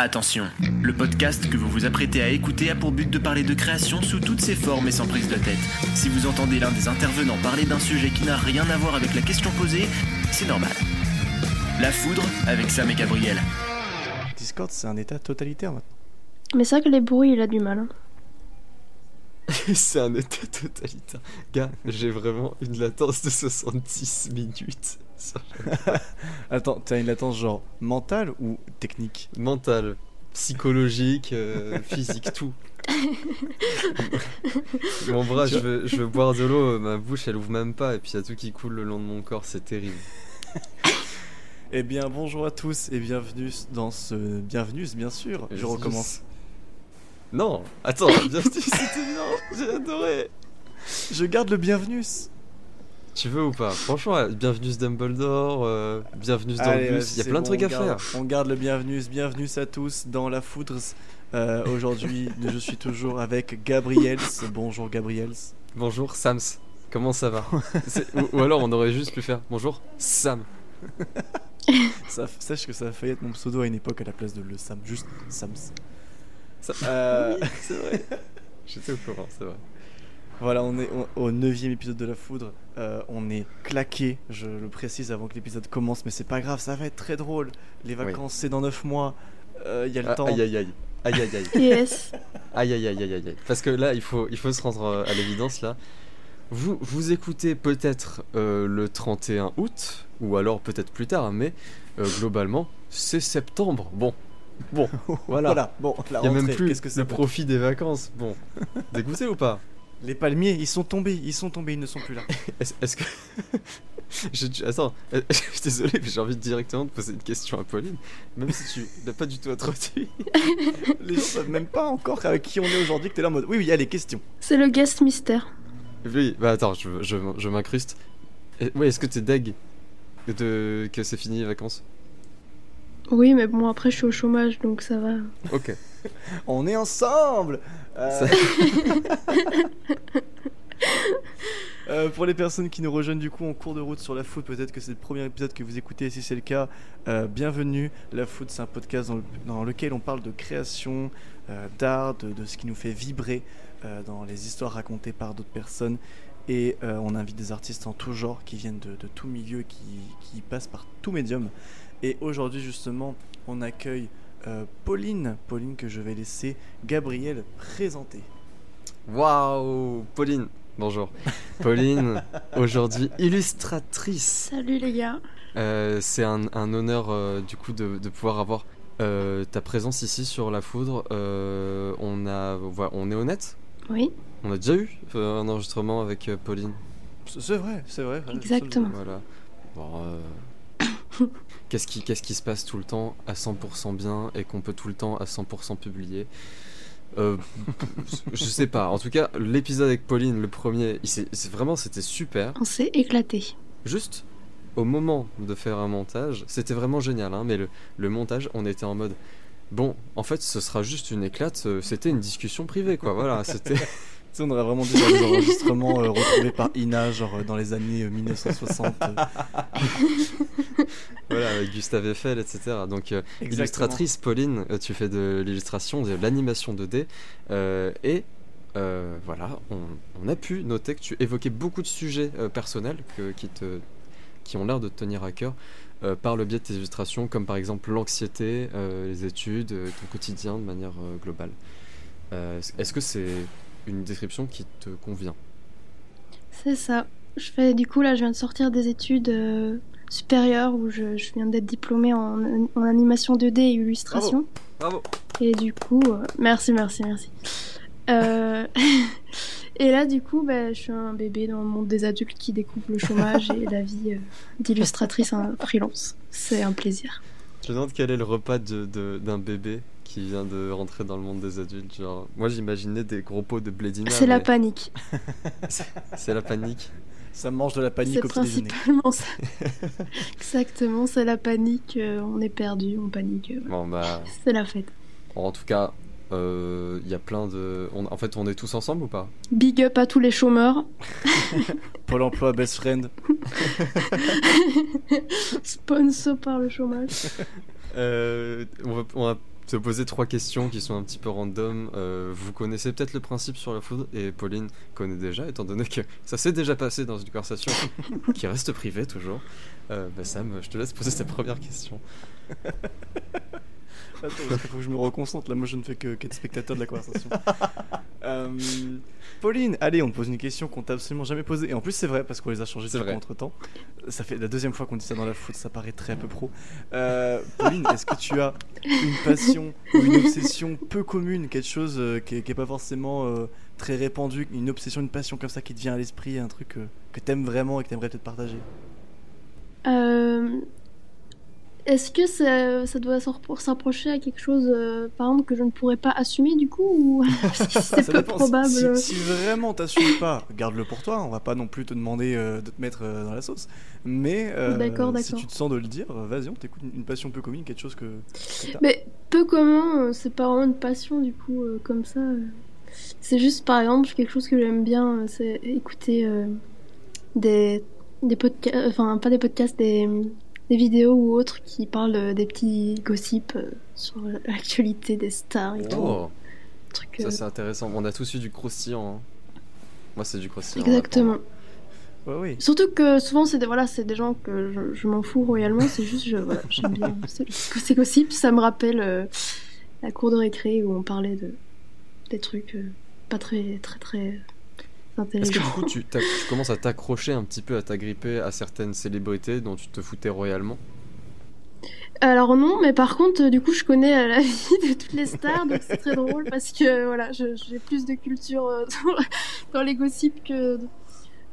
Attention, le podcast que vous vous apprêtez à écouter a pour but de parler de création sous toutes ses formes et sans prise de tête. Si vous entendez l'un des intervenants parler d'un sujet qui n'a rien à voir avec la question posée, c'est normal. La foudre avec Sam et Gabriel. Discord, c'est un état totalitaire maintenant. Mais c'est vrai que les bruits, il a du mal. hein. c'est un état totalitaire. Gars, j'ai vraiment une latence de 70 minutes. Attends, t'as une latence genre mentale ou technique? Mental, psychologique, euh, physique, tout. mon bras, je veux, je veux boire de l'eau, ma bouche elle ouvre même pas, et puis il y a tout qui coule le long de mon corps, c'est terrible. Eh bien, bonjour à tous et bienvenue dans ce. Bienvenue, bien sûr. Je recommence. Non, attends, bienvenue, c'était bien, j'ai adoré. Je garde le bienvenue. Tu veux ou pas? Franchement, euh, bienvenue Dumbledore, euh, bienvenue dans Allez, le bus, il y a plein de bon, trucs à garde- faire. On garde le bienvenue. Bienvenue à tous dans la foudre. Euh, Aujourd'hui, je suis toujours avec Gabriels. Bonjour Gabriels. Bonjour Sams, comment ça va? Ou, ou alors on aurait juste pu faire bonjour Sam. Ça, sache que ça a failli être mon pseudo à une époque à la place de le Sam. Juste Sams. Ça- Euh, c'est vrai. J'étais au courant, c'est vrai. Voilà, on est au- au neuvième épisode de La Foudre. Euh, on est claqué, je le précise avant que l'épisode commence, mais c'est pas grave, ça va être très drôle. Les vacances, c'est dans 9 mois. Il y a le Ah, temps. Aïe aïe aïe. Aïe aïe aïe. Yes. Aïe aïe aïe aïe aïe aïe. Parce que là, il faut, il faut se rendre euh, à l'évidence là. Vous, vous écoutez peut-être euh, le 31 août, ou alors peut-être plus tard, mais euh, globalement, c'est septembre. Bon, bon, voilà. Voilà, bon, la Il n'y a même plus qu'est-ce que le profit des vacances. Bon, dégoûté ou pas Les palmiers, ils sont tombés, ils sont tombés, ils ne sont plus là. Est-ce que. Je- Attends, je suis désolé, mais j'ai envie de directement de poser une question à Pauline, même si tu n'as pas du tout introduit. Les gens savent même pas encore avec qui on est aujourd'hui que t'es là en mode oui, oui, allez, question. C'est le guest mystère. Oui, bah attends, je, je, je m'incruste. Et- Ouais, est-ce que t'es deg de que c'est fini les vacances? Oui, mais bon, après, je suis au chômage, donc ça va. Ok. On est ensemble Euh, Ça- Euh, pour les personnes qui nous rejoignent du coup en cours de route sur la foot, peut-être que c'est le premier épisode que vous écoutez. Si c'est le cas, euh, bienvenue. La foot, c'est un podcast dans, le- dans lequel on parle de création, euh, d'art, de, de ce qui nous fait vibrer euh, dans les histoires racontées par d'autres personnes. Et euh, on invite des artistes en tout genre qui viennent de, de tout milieu, qui, qui passent par tout médium. Et aujourd'hui, justement, on accueille euh, Pauline. Pauline que je vais laisser Gabriel présenter. Waouh Pauline Bonjour. Pauline, aujourd'hui illustratrice. Salut les gars. Euh, c'est un, un honneur euh, du coup de, de pouvoir avoir euh, ta présence ici sur la foudre. Euh, on, a, voilà, on est honnête? Oui, On a déjà eu un enregistrement avec Pauline. C'est vrai, c'est vrai. Exactement. Voilà. Bon, euh, qu'est-ce qui, qu'est-ce qui se passe tout le temps à 100% bien et qu'on peut tout le temps à 100% publier Euh, Je sais pas. En tout cas, l'épisode avec Pauline, le premier, il s'est- c'est vraiment c'était super. on s'est éclaté. Juste au moment de faire un montage, c'était vraiment génial. Hein, mais le, le montage, on était en mode. Bon, en fait, ce sera juste une éclate. euh, C'était une discussion privée, quoi. Voilà, c'était. Sais, on aurait vraiment dû faire des enregistrements euh, retrouvés par Ina, genre euh, dans les années euh, 1960. euh. voilà, avec Gustave Eiffel, etc. Donc, euh, illustratrice, Pauline, tu fais de l'illustration, de l'animation 2D. euh, et voilà, on, on a pu noter que tu évoquais beaucoup de sujets personnels que- qui, te, qui ont l'air de te tenir à cœur euh, par le biais de tes illustrations, comme par exemple l'anxiété, euh, les études, euh, ton quotidien de manière globale. Est-ce que c'est une description qui te convient C'est ça. Je fais du coup là, je viens de sortir des études euh, supérieures où je, je viens d'être diplômée en, en animation 2D et illustration. Bravo Et du coup, euh, merci, merci, merci. Euh, et là, du coup, bah, je suis un bébé dans le monde des adultes qui découvre le chômage et la vie euh, d'illustratrice en freelance. C'est un plaisir. Je me demande quel est le repas de- de- d'un bébé qui vient de rentrer dans le monde des adultes. Genre, moi j'imaginais des gros pots de blédina. C'est la panique. C'est la panique. Ça mange de la panique au petit déjeuner. principalement ça. Exactement, c'est la panique. euh, on est perdu, on panique. euh, Bon bah, C'est la fête. en tout cas, euh, il y a plein de. on- en fait, on est tous ensemble ou pas? Big up à tous les chômeurs. Pôle emploi, best friend. Sponsor par le chômage. Euh, on, va, on va te poser trois questions qui sont un petit peu random. Euh, vous connaissez peut-être le principe sur la foudre et Pauline connaît déjà, étant donné que ça s'est déjà passé dans une conversation qui reste privée toujours. Euh, bah Sam, je te laisse poser ta première question. Attends, il faut que je me reconcentre. Là, moi, je ne fais que qu'être spectateur de la conversation. Euh, Pauline, allez, on te pose une question qu'on t'a absolument jamais posée. Et en plus, c'est vrai parce qu'on les a changés entre temps. Ça fait la deuxième fois qu'on dit ça dans la foot, ça paraît très peu pro. Euh, Pauline, est-ce que tu as une passion ou une obsession peu commune, quelque chose euh, qui, n'est pas forcément très répandu, une obsession, une passion comme ça qui te vient à l'esprit, un truc que t'aimes vraiment et que t'aimerais peut-être partager? Est-ce que ça, ça doit s'approcher à quelque chose, euh, par exemple, que je ne pourrais pas assumer du coup ou c'est peu probable si, vraiment t'assumes pas, garde-le pour toi. On va pas non plus te demander euh, de te mettre euh, dans la sauce. Mais si tu te sens de le dire, vas-y, on t'écoute une, passion peu commune, quelque chose que. Mais peu commun, c'est pas vraiment une passion du coup comme ça. C'est juste par exemple quelque chose que j'aime bien, c'est écouter des des podcasts, enfin pas des podcasts, des des vidéos ou autres qui parlent euh, des petits gossips euh, sur l'actualité des stars et tout. Oh. ça euh, c'est intéressant. On a tous eu du croustillant. Hein. Moi c'est du croustillant. Exactement. oui. Surtout que souvent c'est des, voilà, c'est des gens que je, m'en fous royalement, c'est juste je, voilà, j'aime bien ces gossips, ça me rappelle la cour de récré où on parlait de des trucs pas très très très est-ce que du coup, tu, commences à t'accrocher un petit peu, à t'agripper à certaines célébrités dont tu te foutais royalement? Alors non, mais par contre, du coup, je connais euh, la vie de toutes les stars, donc c'est très drôle parce que voilà, j'ai plus de culture euh, dans, les gossips que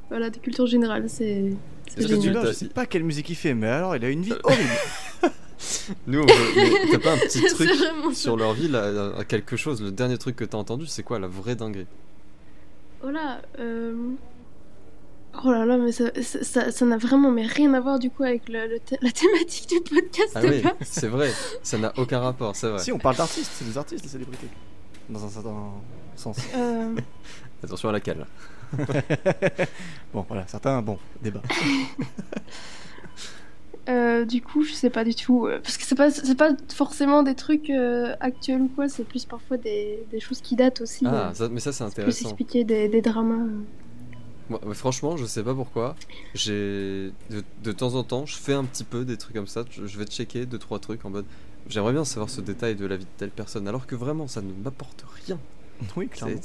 voilà de culture générale. C'est génial. Je sais pas quelle musique il fait, mais alors il a une vie horrible. Nous, on veut... t'as pas un petit truc sur leur vie, là, quelque chose. Le dernier truc que t'as entendu, c'est quoi la vraie dinguerie? Voilà. Euh, oh là là, mais ça, ça, n'a vraiment mais rien à voir du coup avec le, la thématique du podcast. Ah oui, c'est vrai, ça n'a aucun rapport, c'est vrai. Si, on parle d'artistes, c'est des artistes, les célébrités. Dans un certain sens. Euh... Attention à laquelle. bon, voilà, certains, bon, débat. Euh, du coup, je sais pas du tout. Euh, parce que c'est pas, c'est pas forcément des trucs euh, actuels ou quoi, c'est plus parfois des, des, choses qui datent aussi. Ah, mais ça, c'est intéressant. Plus expliquer des, des dramas. Moi, franchement, je sais pas pourquoi. J'ai de, de, temps en temps, je fais un petit peu des trucs comme ça. Je vais checker deux trois trucs en mode. J'aimerais bien savoir ce détail de la vie de telle personne, alors que vraiment, ça ne m'apporte rien. Oui, clairement.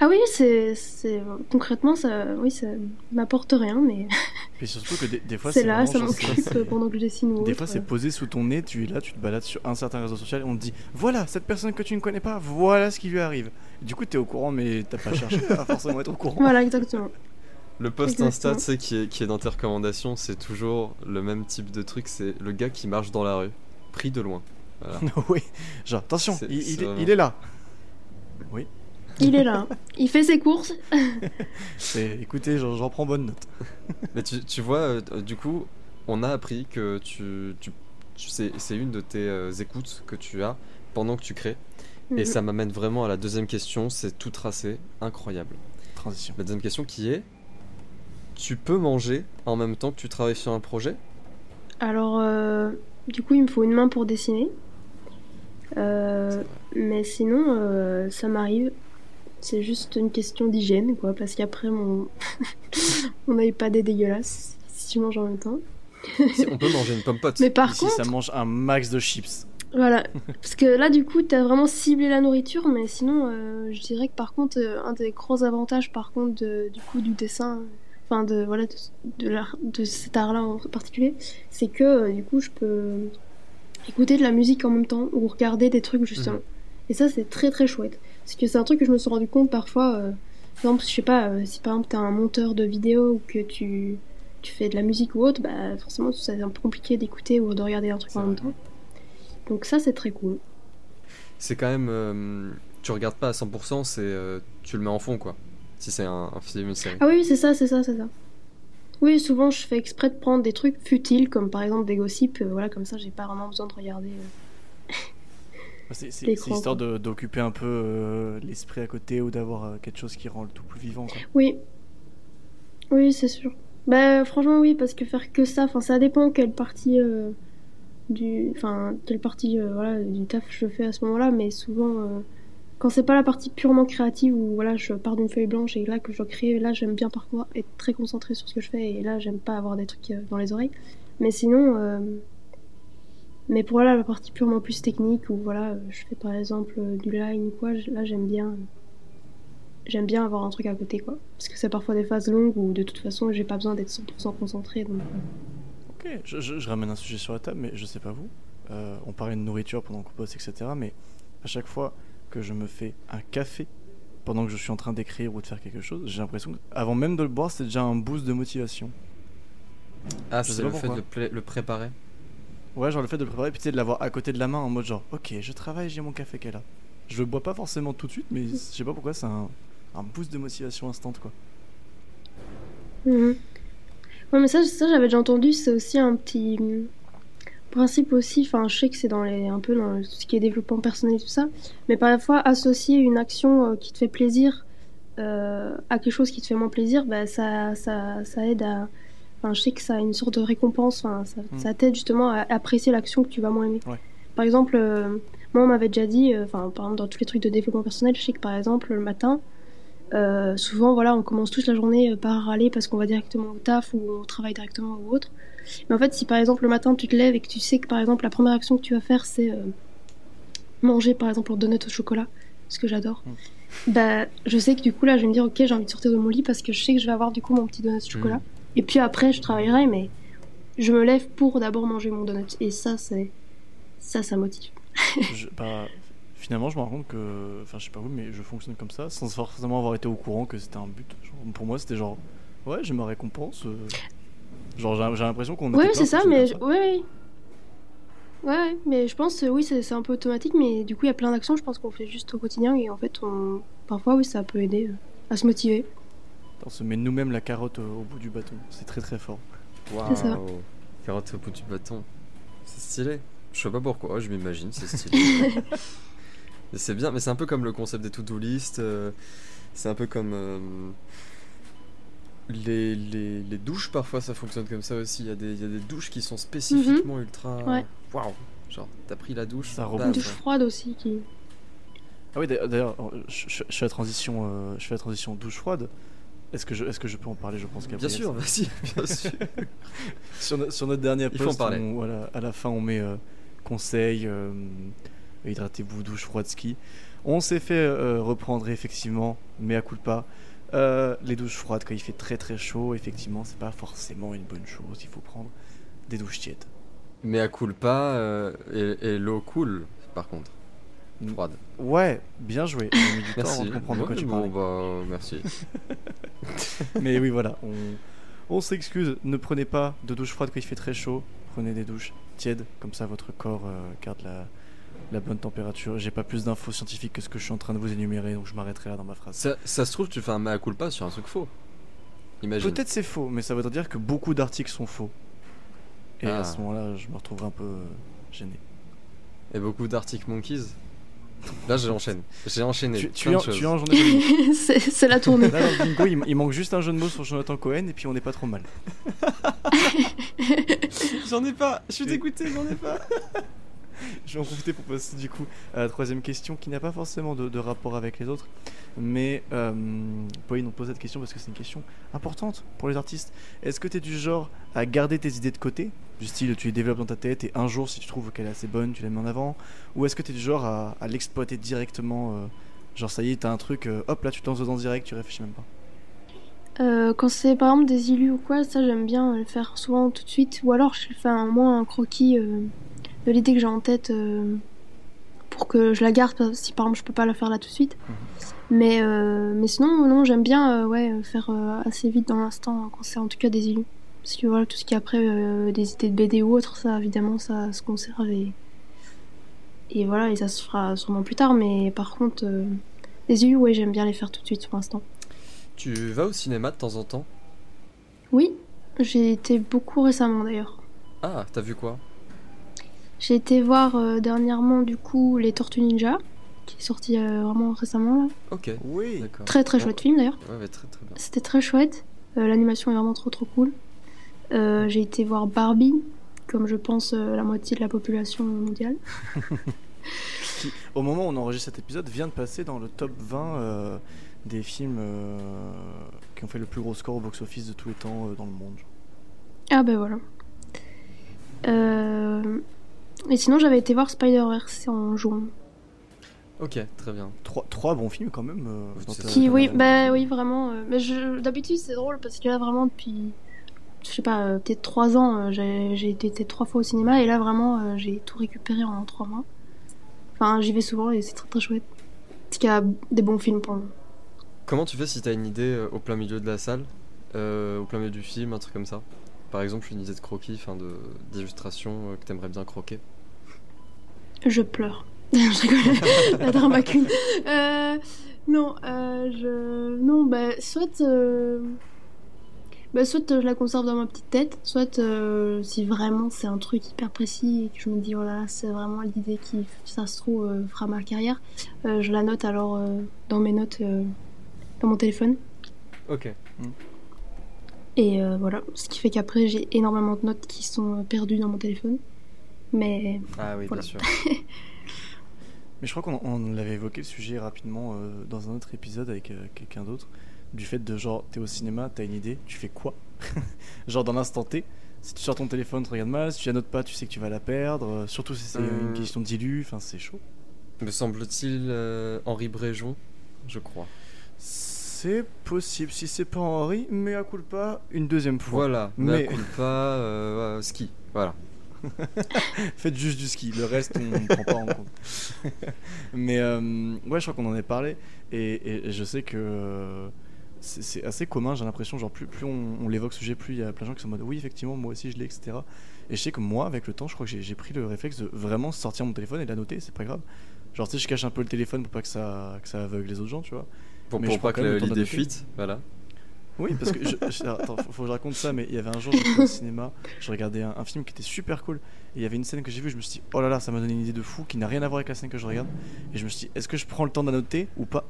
Ah oui, c'est, concrètement ça, oui, ça m'apporte rien, mais. Et surtout que des, fois c'est là, ça m'occupe pendant que je dessine. des fois c'est posé sous ton nez, tu es là, tu te balades sur un certain réseau social et on te dit voilà cette personne que tu ne connais pas, voilà ce qui lui arrive. Du coup tu es au courant, mais t'as pas cherché à forcément être au courant. Voilà, exactement. Le post Insta, tu sais, qui est, qui est dans tes recommandations, c'est toujours le même type de truc, c'est le gars qui marche dans la rue, pris de loin. oui, genre attention, il, il est là. Oui. Il est là. Il fait ses courses. écoutez, j'en prends bonne note. Mais tu, vois, euh, du coup, on a appris que tu, tu, c'est une de tes euh, écoutes que tu as pendant que tu crées. Et mhm. ça m'amène vraiment à la deuxième question, c'est tout tracé, incroyable. Transition. La deuxième question qui est, tu peux manger en même temps que tu travailles sur un projet? Alors, euh, du coup, il me faut une main pour dessiner. Euh, mais sinon, euh, ça m'arrive. C'est juste une question d'hygiène, quoi, parce qu'après, mon, mon iPad est dégueulasse si tu manges en même temps. on peut manger une pomme pote. Mais par Ici, contre, ça mange un max de chips. Voilà, parce que là, du coup, t'as vraiment ciblé la nourriture, mais sinon, euh, je dirais que par contre, un des gros avantages, par contre, du coup, du dessin, enfin, de, voilà, de, de, de cet art-là en particulier, c'est que, du coup, je peux écouter de la musique en même temps ou regarder des trucs justement. Mhm. Et ça, c'est très très chouette. Parce que c'est un truc que je me suis rendu compte parfois. Euh, par exemple, je sais pas, euh, si par exemple t'es un monteur de vidéo ou que tu, tu fais de la musique ou autre, bah forcément c'est un peu compliqué d'écouter ou de regarder un truc en même temps. Donc ça, c'est très cool. C'est quand même. Euh, tu regardes pas à 100%, c'est tu le mets en fond quoi. Si c'est un, un, film, une série. Ah oui, c'est ça, c'est ça, c'est ça. Oui, souvent je fais exprès de prendre des trucs futiles, comme par exemple des gossips, euh, voilà, comme ça j'ai pas vraiment besoin de regarder. Euh, c'est histoire d'occuper un peu euh, l'esprit à côté ou d'avoir quelque chose qui rend le tout plus vivant. Quoi. Oui, oui, c'est sûr. Bah, franchement, oui, parce que faire que ça, enfin, ça dépend quelle partie du, enfin, quelle partie voilà, du taf je fais à ce moment-là, mais souvent, quand c'est pas la partie purement créative où voilà, je pars d'une feuille blanche et là que je dois créer, là j'aime bien parfois être très concentré sur ce que je fais et là j'aime pas avoir des trucs dans les oreilles. Mais sinon, mais pour là, la partie purement plus technique, où voilà, je fais par exemple euh, du line ou quoi, là j'aime bien, j'aime bien avoir un truc à côté quoi. Parce que c'est parfois des phases longues où de toute façon j'ai pas besoin d'être 100% concentré. Donc, Ok, je, ramène un sujet sur la table, mais je sais pas vous. Euh, on parlait de nourriture pendant qu'on poste, etc. Mais à chaque fois que je me fais un café pendant que je suis en train d'écrire ou de faire quelque chose, j'ai l'impression qu'avant même de le boire, c'est déjà un boost de motivation. Ah, c'est le fait de le préparer Ouais, genre le fait de le préparer, puis de l'avoir à côté de la main en mode genre, ok, je travaille, j'ai mon café qu'elle a. Je le bois pas forcément tout de suite, mais je sais pas pourquoi, c'est un, un, boost de motivation instant quoi. Mhm. Ouais, mais ça, ça j'avais déjà entendu, c'est aussi un petit principe aussi. Enfin, je sais que c'est dans les, un peu dans tout ce qui est développement personnel et tout ça, mais parfois associer une action euh, qui te fait plaisir euh, à quelque chose qui te fait moins plaisir, bah, ça, ça, ça aide à Enfin, je sais que ça a une sorte de récompense. Enfin, ça, mm. ça t'aide justement à apprécier l'action que tu vas moins aimer. Par exemple, euh, moi, on m'avait déjà dit, euh, par exemple, dans tous les trucs de développement personnel, je sais que par exemple, le matin, euh, souvent, voilà, on commence tous la journée par râler parce qu'on va directement au taf ou on travaille directement ou autre. Mais en fait, si par exemple le matin tu te lèves et que tu sais que par exemple la première action que tu vas faire c'est manger par exemple un donut au chocolat, ce que j'adore, mm. bah je sais que du coup là je vais me dire ok j'ai envie de sortir de mon lit parce que je sais que je vais avoir du coup mon petit donut au chocolat. Mm. Et puis après, je travaillerai, mais je me lève pour d'abord manger mon donut. Et ça, c'est ça, ça motive. Bah, finalement, je me rends compte que, enfin, je sais pas vous, mais je fonctionne comme ça, sans forcément avoir été au courant que c'était un but. pour moi, c'était genre, ouais, j'ai ma récompense. Euh. Genre, j'ai l'impression qu'on. Ouais, c'est ça, mais ouais. Ouais, mais je pense, oui, c'est un peu automatique, mais du coup, il y a plein d'actions, je pense qu'on fait juste au quotidien, et en fait, on... parfois, oui, ça peut aider euh, à se motiver. On se met nous-mêmes la carotte au, bout du bâton. C'est très très fort. Waouh Carotte au bout du bâton. C'est stylé. Je sais pas pourquoi, je m'imagine, c'est stylé. c'est bien, mais c'est un peu comme le concept des to-do list. Euh, c'est un peu comme. Euh, les, les, les, douches, parfois, ça fonctionne comme ça aussi. Il y, a des, y a des douches qui sont spécifiquement mhm. ultra. Waouh Genre, t'as pris la douche. Ça Une douche froide aussi qui. Ah oui, d'ailleurs, je, fais la transition, euh, je fais la transition douche froide. Est-ce que, je, est que je peux en parler? Je pense Bien sûr, vas-y, bien sûr. sur, notre dernier post, à la fin, on met euh, conseil, euh, hydratez-vous, douche froide, ski. On s'est fait euh, reprendre effectivement, mais à coup de pas. les douches froides, quand il fait très très chaud, effectivement, c'est pas forcément une bonne chose. Il faut prendre des douches tièdes. Mais à coule pas et l'eau coule, par contre froide. Ouais, bien joué. merci. bah, merci. Mais oui, voilà. On, on s'excuse. Ne prenez pas de douche froide quand il fait très chaud. Prenez des douches tièdes. Comme ça, votre corps euh, garde la, la bonne température. J'ai pas plus d'infos scientifiques que ce que je suis en train de vous énumérer, donc je m'arrêterai là dans ma phrase. Ça, ça, se trouve, tu fais un mea culpa sur un truc faux. Imagine. Peut-être c'est faux, mais ça veut dire que beaucoup d'articles sont faux. Et à ah. ce moment-là, je me retrouverai un peu euh, gêné. Et beaucoup d'articles monkeys Là, j'enchaîne. J'ai enchaîné. Tu, tu, tu C'est la tournée. Là, dans bingo, il, manque juste un jeu de mots sur Jonathan Cohen et puis on n'est pas trop mal. j'en ai pas. Je suis dégoûté, j'en ai pas. je vais en profiter pour passer du coup la troisième question qui n'a pas forcément de, rapport avec les autres. Mais euh, Pauline, on pose cette question parce que c'est une question importante pour les artistes. Est-ce que tu es du genre à garder tes idées de côté? Du style, tu les développes dans ta tête et un jour, si tu trouves qu'elle est assez bonne, tu la mets en avant Ou est-ce que tu es du genre à, l'exploiter directement euh, Genre, ça y est, t'as un truc, euh, hop là, tu te lances dedans direct, tu réfléchis même pas? Quand c'est par exemple des illus ou quoi, ça j'aime bien le faire souvent tout de suite. Ou alors je fais un, moins un croquis de l'idée que j'ai en tête euh, pour que je la garde si par exemple je peux pas la faire là tout de suite. Mhm. Mais, euh, mais sinon, non, j'aime bien euh, ouais, faire assez vite dans l'instant quand c'est en tout cas des illus. Parce que voilà, tout ce qui est après des idées de BD ou autre, ça évidemment ça se conserve et, et voilà, et ça se fera sûrement plus tard. Mais par contre, les illus, ouais, j'aime bien les faire tout de suite pour l'instant. Tu vas au cinéma de temps en temps? Oui, j'ai été beaucoup récemment d'ailleurs. Ah, t'as vu quoi? J'ai été voir euh, dernièrement du coup Les Tortues Ninja, qui est sorti euh, vraiment récemment là. Ok. Oui. Très très chouette film d'ailleurs. Ouais, très très bien. C'était très chouette. Euh, l'animation est vraiment trop trop cool. j'ai été voir Barbie, comme je pense la moitié de la population mondiale. qui, au moment où on enregistre cet épisode, vient de passer dans le top 20 des films qui ont fait le plus gros score au box-office de tous les temps dans le monde. Ah ben voilà. Et sinon, j'avais été voir Spider-Verse en juin. Ok, très bien. Trois, trois bons films quand même. Euh, qui, oui, bah oui, vraiment. Euh, mais d'habitude, c'est drôle parce que là, vraiment, depuis, je sais pas, euh, peut-être trois ans, j'ai été trois fois au cinéma et là, vraiment, j'ai tout récupéré en trois mois. Enfin, j'y vais souvent et c'est très très chouette. Parce qu'il y a des bons films pour moi. Comment tu fais si t'as une idée au plein milieu de la salle, au plein milieu du film, un truc comme ça? Par exemple, une idée de croquis, enfin d'illustration que t'aimerais bien croquer Je pleure. je rigole, la drama queen. Euh, non, euh, je... Non, bah, soit... Euh, bah, soit je la conserve dans ma petite tête, soit si vraiment c'est un truc hyper précis et que je me dis, oh là, c'est vraiment l'idée qui, ça se trouve, fera ma carrière, je la note alors dans mes notes, dans mon téléphone. Ok. Et voilà, ce qui fait qu'après j'ai énormément de notes qui sont perdues dans mon téléphone. Mais. Ah oui, bien sûr. Mais je crois qu'on l'avait évoqué le sujet rapidement euh, dans un autre épisode avec euh, quelqu'un d'autre. Du fait de genre, t'es au cinéma, t'as une idée, tu fais quoi? Genre dans l'instant T, si tu sors ton téléphone, tu regardes mal, si tu la notes pas, tu sais que tu vas la perdre. Euh, surtout si c'est une question d'illu, enfin c'est chaud. Me semble-t-il Henri Bréjon, je crois. C'est possible, si c'est pas Henri, mais à coup pas une deuxième fois. Voilà, mais à pas ski, voilà. Faites juste du ski, le reste on ne prend pas en compte. Mais euh, ouais, je crois qu'on en a parlé et, je sais que euh, c'est assez commun, j'ai l'impression, genre plus, plus on, l'évoque ce sujet, plus il y a plein de gens qui sont en mode oui, effectivement, moi aussi je l'ai, etc. Et je sais que moi, avec le temps, je crois que j'ai pris le réflexe de vraiment sortir mon téléphone et de la noter, c'est pas grave. Genre, tu sais, je cache un peu le téléphone pour pas que ça, que ça aveugle les autres gens, tu vois. Pour, pour pas que l'idée fuite, voilà. Oui, parce que je, attends, faut, que je raconte ça, mais il y avait un jour, j'étais au cinéma, je regardais un, film qui était super cool, et il y avait une scène que j'ai vue, je me suis dit, oh là là, ça m'a donné une idée de fou qui n'a rien à voir avec la scène que je regarde, et je me suis dit, est-ce que je prends le temps d'annoter ou pas?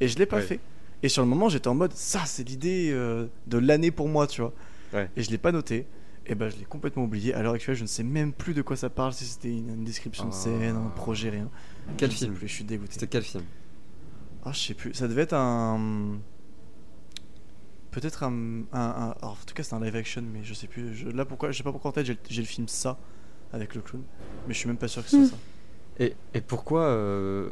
Et je l'ai pas fait. Et sur le moment, j'étais en mode, ça, c'est l'idée euh, de l'année pour moi, tu vois. Et je l'ai pas noté. Et ben, je l'ai complètement oublié. À l'heure actuelle, je ne sais même plus de quoi ça parle, si c'était une, description de scène, un projet, rien. Quel film Je suis dégoûté. C'était quel film? Ah, je sais plus. Ça devait être un peut-être un, en tout cas c'est un live action mais je sais plus. Là pourquoi je sais pas pourquoi en tête j'ai le film ça avec le clown mais je suis même pas sûr que c'est hmm. ça. Et, et pourquoi euh,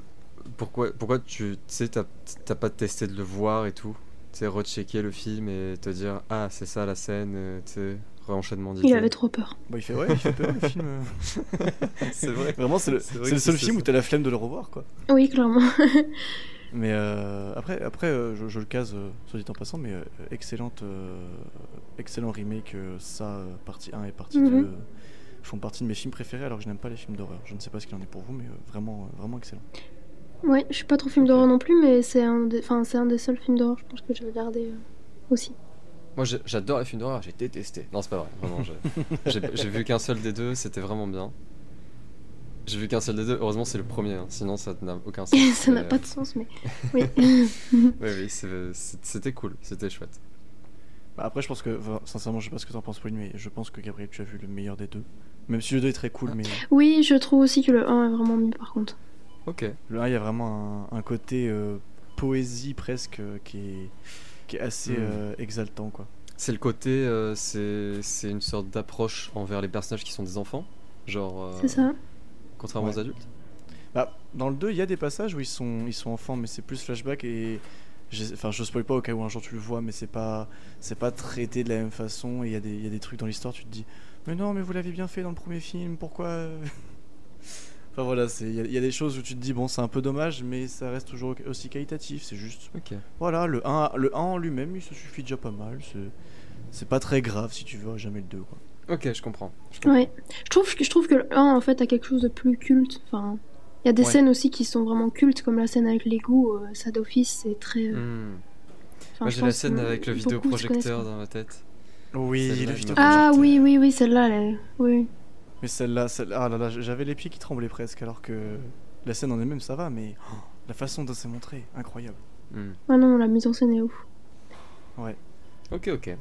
pourquoi pourquoi tu sais t'as pas testé de le voir et tout? Tu sais rechecker le film et te dire ah c'est ça la scène euh, tu sais réenchaînement il avait trop peur. Bah, il fait ouais il fait peur le film c'est vrai. Vraiment c'est le, le, seul film où t'as la flemme de le revoir quoi. Oui clairement Mais euh, après, après euh, je, le case, euh, soit dit en passant, mais excellente, excellent remake, ça, partie 1 et partie 2 mhm. font partie de mes films préférés alors que je n'aime pas les films d'horreur. Je ne sais pas ce qu'il en est pour vous, mais vraiment, vraiment excellent. Ouais, je suis pas trop film d'horreur non plus, mais c'est un, des, c'est un des seuls films d'horreur, je pense que j'ai regardé aussi. Moi j'adore les films d'horreur, j'ai détesté. Non, c'est pas vrai, vraiment. j'ai vu qu'un seul des deux, c'était vraiment bien. J'ai vu qu'un seul des deux. Heureusement, c'est le premier. Hein. Sinon, ça n'a aucun sens. ça n'a pas de sens, mais oui. oui, oui, c'était cool. C'était chouette. Bah, après, je pense que, sincèrement, je sais pas ce que t'en penses, Pauline, mais je pense que Gabriel, tu as vu le meilleur des deux. Même si le 2 est très cool, mais. Oui, je trouve aussi que le 1 est vraiment mieux, par contre. Ok. Le 1, il y a vraiment un, côté euh, poésie presque euh, qui, est, qui est assez hmm. euh, exaltant, quoi. C'est le côté, c'est une sorte d'approche envers les personnages qui sont des enfants. Genre. C'est ça contrairement aux adultes bah, Dans le 2, il y a des passages où ils sont, ils sont enfants, mais c'est plus flashback et. Enfin, je spoil pas au cas où un jour tu le vois, mais c'est pas, c'est pas traité de la même façon. Et il y, a des, y a des trucs dans l'histoire, tu te dis, mais non, mais vous l'avez bien fait dans le premier film, pourquoi Enfin voilà, il y, y, a des choses où tu te dis, bon, c'est un peu dommage, mais ça reste toujours aussi qualitatif. C'est juste. Voilà, le 1, le 1 en lui-même, il se suffit déjà pas mal. C'est pas très grave si tu veux jamais le 2. Quoi. Ok, je comprends. Je, Ouais. je, trouve, je trouve que le 1 en fait a quelque chose de plus culte. Enfin, il y a des scènes aussi qui sont vraiment cultes, comme la scène avec l'égout, euh, ça d'office, c'est très. Euh, hmm. Moi j'ai la scène avec le vidéoprojecteur dans ma tête. Oui, le vidéoprojecteur. Ah oui, oui, oui, celle-là, elle... oui. Mais celle-là, celle ah là là, j'avais les pieds qui tremblaient presque, alors que la scène en elle-même ça va, mais oh, la façon dont c'est montré, incroyable. Hmm. Ah non, la mise en scène est ouf. Ouais. Ok, ok.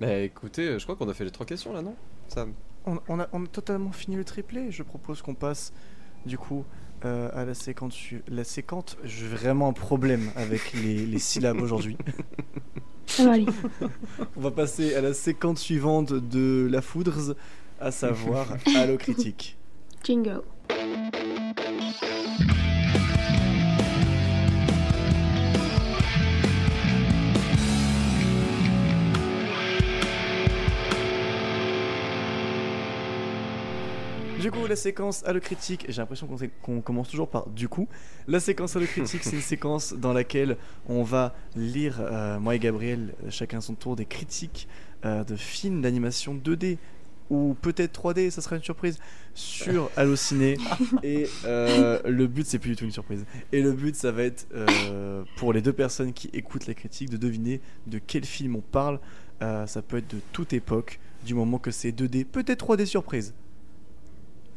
Bah écoutez, je crois qu'on a fait les trois questions là, non Sam? On, a, on a totalement fini le triplé. Je propose qu'on passe du coup euh, à la séquence. La séquence, j'ai vraiment un problème avec les, les syllabes aujourd'hui. on va passer à la séquence suivante de la foudre, à savoir Allo Critique. Jingle. Du coup, la séquence à le critique, j'ai l'impression qu'on commence toujours par du coup. La séquence à le critique, c'est une séquence dans laquelle on va lire, euh, moi et Gabriel, chacun son tour, des critiques euh, de films d'animation 2D ou peut-être 3D, ça sera une surprise, sur Allociné. et euh, le but, c'est plus du tout une surprise. Et le but, ça va être pour les deux personnes qui écoutent la critique de deviner de quel film on parle. ça peut être de toute époque, du moment que c'est 2D, peut-être 3D surprise.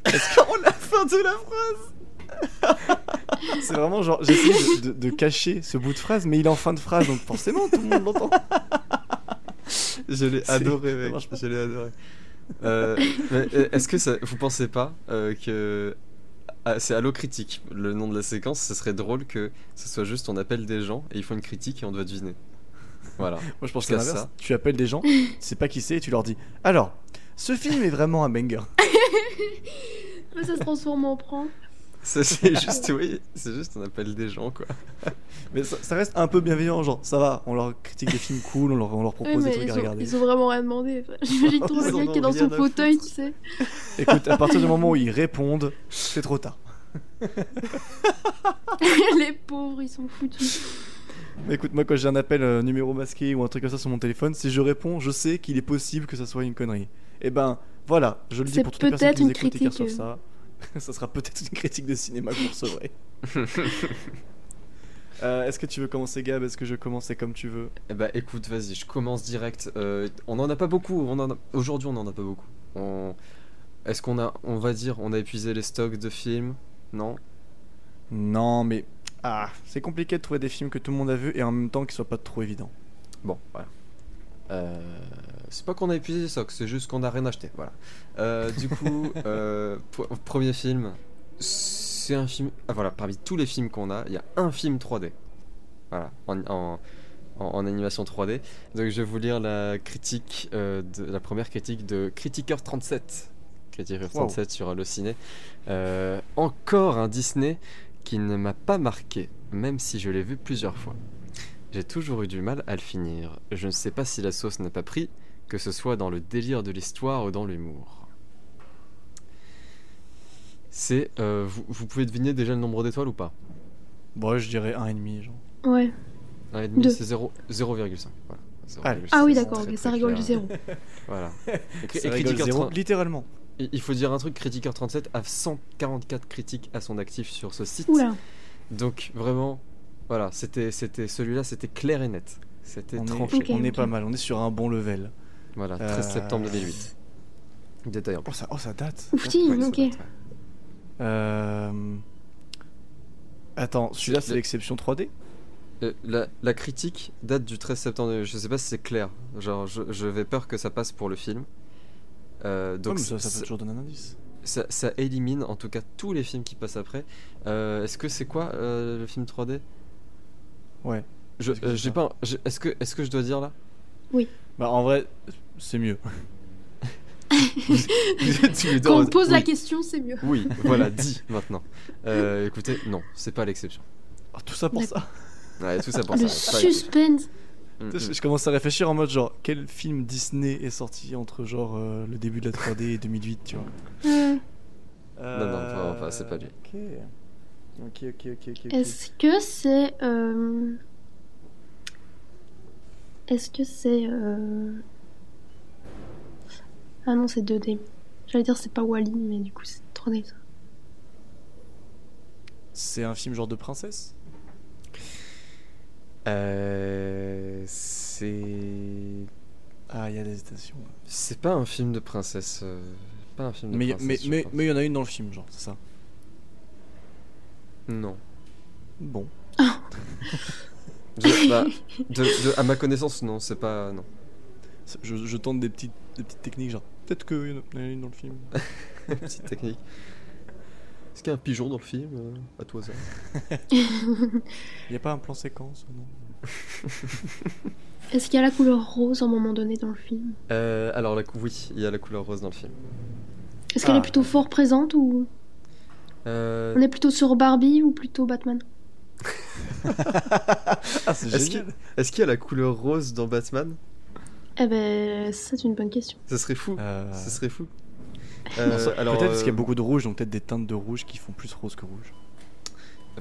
Est-ce qu'on la fin de la phrase C'est vraiment genre, j'essaie de, de, cacher ce bout de phrase, mais il est en fin de phrase, donc forcément tout le monde l'entend. Je l'ai adoré, mec. Je l'ai adoré. Euh, est-ce que ça, vous pensez pas euh, que ah, c'est Allo Critique, le nom de la séquence Ce serait drôle que ce soit juste on appelle des gens et ils font une critique et on doit deviner. Voilà. Moi je pense que ça. Tu appelles des gens, tu sais pas qui c'est et tu leur dis Alors, ce film est vraiment un banger. ça se transforme en prank. C'est juste, oui, c'est juste on appelle des gens quoi. Mais ça, reste un peu bienveillant, genre ça va, on leur critique des films cool, on leur, on leur propose des trucs à regarder. Ils ont vraiment rien demandé. J'imagine trop le gars qui est dans son fauteuil, tu sais. Écoute, à partir du moment où ils répondent, c'est trop tard. Les pauvres, ils sont foutus. Mais écoute, moi quand j'ai un appel euh, numéro masqué ou un truc comme ça sur mon téléphone, si je réponds, je sais qu'il est possible que ça soit une connerie. Et eh ben voilà, je le dis pour toutes les personnes qui nous écoutent et qui ça. ça sera peut-être une critique de cinéma que vous recevrez. Euh, est-ce que tu veux commencer, Gab? Est-ce que je commence comme tu veux? Eh bah écoute, vas-y, je commence direct. Euh, on en a pas beaucoup. On en a... Aujourd'hui, on en a pas beaucoup. On... Est-ce qu'on a, on va dire, on a épuisé les stocks de films? Non? Non, mais ah, c'est compliqué de trouver des films que tout le monde a vus et en même temps qu'ils soient pas trop évidents. Bon, voilà. Euh, c'est pas qu'on a épuisé les stocks, c'est juste qu'on a rien acheté. Voilà. Euh, du coup, euh, premier film, c'est un film. Ah, voilà, parmi tous les films qu'on a, il y a un film 3D. Voilà, en, en, animation 3D. Donc je vais vous lire la critique, de, la première critique de Critiqueur 37. Critiqueur 37 sur Allociné. encore un Disney qui ne m'a pas marqué, même si je l'ai vu plusieurs fois. J'ai toujours eu du mal à le finir. Je ne sais pas si la sauce n'a pas pris, que ce soit dans le délire de l'histoire ou dans l'humour. C'est. Euh, vous, pouvez deviner déjà le nombre d'étoiles ou pas? Bon, je dirais 1,5, genre. Ouais. 1,5, c'est 0,5. Voilà. ah oui, d'accord, ça rigole du zéro. voilà. Et, ça rigole zéro, littéralement. Il faut dire un truc, Critiqueur 37 a 144 critiques à son actif sur ce site. Oula. Donc vraiment, voilà, c'était, c'était celui-là, c'était clair et net. C'était tranché. on est pas mal, on est sur un bon level. Voilà, 13 euh, septembre 2008. Détail en plus. Oh, ça, oh, ça date. Ouf, ok. Euh... Attends, celui-là, c'est l'exception 3D euh, la, la, critique date du 13 septembre. Je sais pas si c'est clair. Genre, je, je, vais peur que ça passe pour le film. Euh, donc ça, ça, peut toujours donner un indice. Ça, ça, élimine en tout cas tous les films qui passent après. Euh, est-ce que c'est quoi euh, le film 3D Ouais. Je, j'ai pas. Est-ce que, est-ce que je dois dire là? Oui. Bah en vrai, c'est mieux. Quand on pose la question, c'est mieux. Oui, voilà, dit maintenant. écoutez, non, c'est pas l'exception. Oh, tout ça pour ça. Ouais, tout ça pour Le ça. suspense. Mm, mm. Je, commence à réfléchir en mode genre quel film Disney est sorti entre genre euh, le début de la 3D et 2008, tu vois? Non, non, enfin, c'est pas lui. Ok, ok, ok, ok. Est-ce que c'est. Euh... Est-ce que c'est. Euh... Ah non, c'est 2D. J'allais dire c'est pas Wally, mais du coup c'est 3D ça. C'est un film genre de princesse? Euh, c'est. Ah, il y a des hésitations. C'est pas un film de princesse. Euh, pas un film de mais, princesse. Mais il y en a une dans le film, genre, c'est ça? Non. Bon. Bah, de, à ma connaissance, non, c'est pas. Non. Je, je tente des petites, des petites techniques, genre peut-être qu'il y en a une dans le film. Petite technique. Est-ce qu'il y a un pigeon dans le film euh, À toi ça? Il n'y a pas un plan séquence, non? Est-ce qu'il y a la couleur rose à un moment donné dans le film? Euh, alors la cou- oui, il y a la couleur rose dans le film. Est-ce qu'elle Ah. est plutôt fort présente ou Euh, on est plutôt sur Barbie ou plutôt Batman? Ah, Est-ce qu'il y a la couleur rose dans Batman? Eh ben, c'est une bonne question. Ce serait fou. Euh, Ce serait fou. Euh, ça- alors, Peut-être parce qu'il y a euh, beaucoup de rouge, donc peut-être des teintes de rouge qui font plus rose que rouge.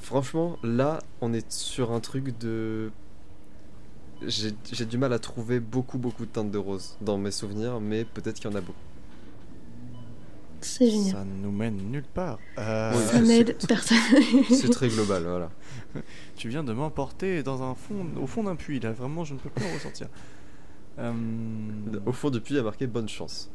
Franchement, là, on est sur un truc de. J'ai j'ai du mal à trouver beaucoup, beaucoup de teintes de rose dans mes souvenirs, mais peut-être qu'il y en a beaucoup. C'est génial. Ça nous mène nulle part. Euh, Oui. Ça n'aide personne. C'est très global, voilà. Tu viens de m'emporter dans un fond, au fond d'un puits, là, vraiment, je ne peux plus en ressortir. Euh, Au fond du puits, il y a marqué bonne chance.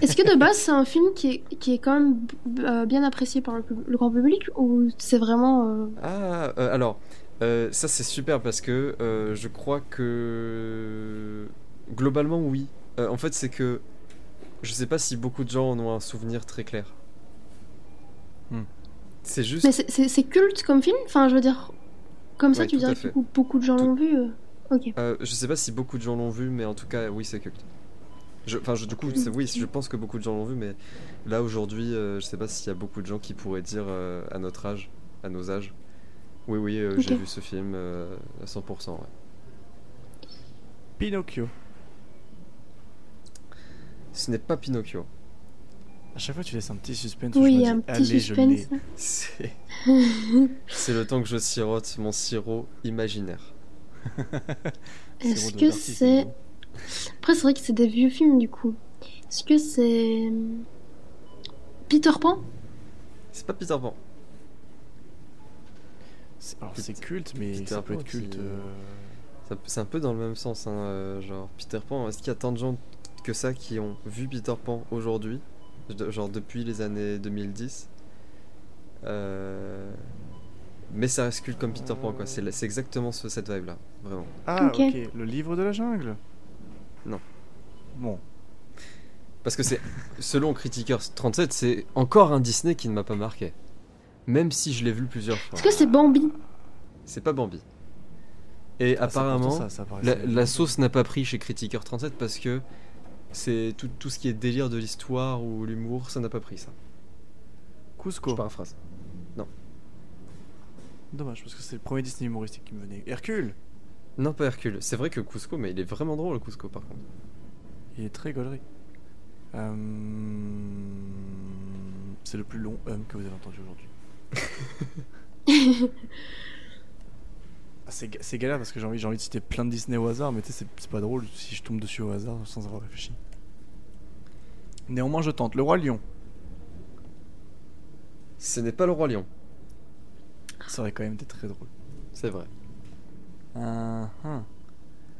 Est-ce que de base c'est un film qui est, qui est quand même euh, bien apprécié par le, le grand public ou c'est vraiment euh, Ah, euh, alors, euh, ça c'est super parce que euh, je crois que. Globalement, oui. Euh, en fait, c'est que. Je sais pas si beaucoup de gens en ont un souvenir très clair. Hmm. C'est juste. Mais c'est- culte comme film? Enfin, je veux dire, comme ça tu dirais que beaucoup, beaucoup de gens Tout- l'ont vu euh, Ok. Euh, je sais pas si beaucoup de gens l'ont vu, mais en tout cas, oui, c'est culte. Je- Enfin, je- du coup, oui, je pense que beaucoup de gens l'ont vu, mais là aujourd'hui, euh, je sais pas s'il y a beaucoup de gens qui pourraient dire euh, à notre âge, à nos âges, oui, oui, euh, j'ai vu ce film euh, à 100%. ouais. Pinocchio. Ce n'est pas Pinocchio. À chaque fois, tu laisses un petit suspense. Oui, je un dis, petit allez, suspense. l'ai. C'est c'est le temps que je sirote mon sirop imaginaire. Est-ce que c'est. Après, c'est vrai que c'est des vieux films du coup. Est-ce que c'est. euh, Peter Pan? C'est pas Peter Pan. C'est- Alors, c'est culte, mais Peter ça peut Pan être culte. qui- euh, Ça- C'est un peu dans le même sens, hein, euh, genre Peter Pan. Est-ce qu'il y a tant de gens que ça qui ont vu Peter Pan aujourd'hui, genre depuis les années 2010 Euh, Mais ça reste culte comme Peter Pan, quoi. C'est exactement ce- cette vibe-là, vraiment. Ah, Ok. ok. Le livre de la jungle? Non. Bon. Parce que c'est, selon Criticers 37, c'est encore un Disney qui ne m'a pas marqué. Même si je l'ai vu plusieurs fois. Est-ce que c'est Bambi? C'est pas Bambi. Et Ah, apparemment, pourtant ça, ça paraissait- La, la sauce n'a pas pris chez Critiqueur 37 parce que c'est tout, tout ce qui est délire de l'histoire ou l'humour, ça n'a pas pris ça. Cusco. Je paraphrase. Dommage, parce que c'est le premier Disney humoristique qui me venait. Hercule Non, pas Hercule. C'est vrai que Cusco, mais il est vraiment drôle, Cusco, par contre. Il est très gaulerie. Euh, C'est le plus long hum que vous avez entendu aujourd'hui. Ah, c'est ga- c'est galère parce que j'ai envie, j'ai envie de citer plein de Disney au hasard, mais tu sais, c'est- pas drôle si je tombe dessus au hasard sans avoir réfléchi. Néanmoins, je tente. Le Roi Lion. Ce n'est pas le Roi Lion, Ça aurait quand même été très drôle. c'est vrai. Ah, ah.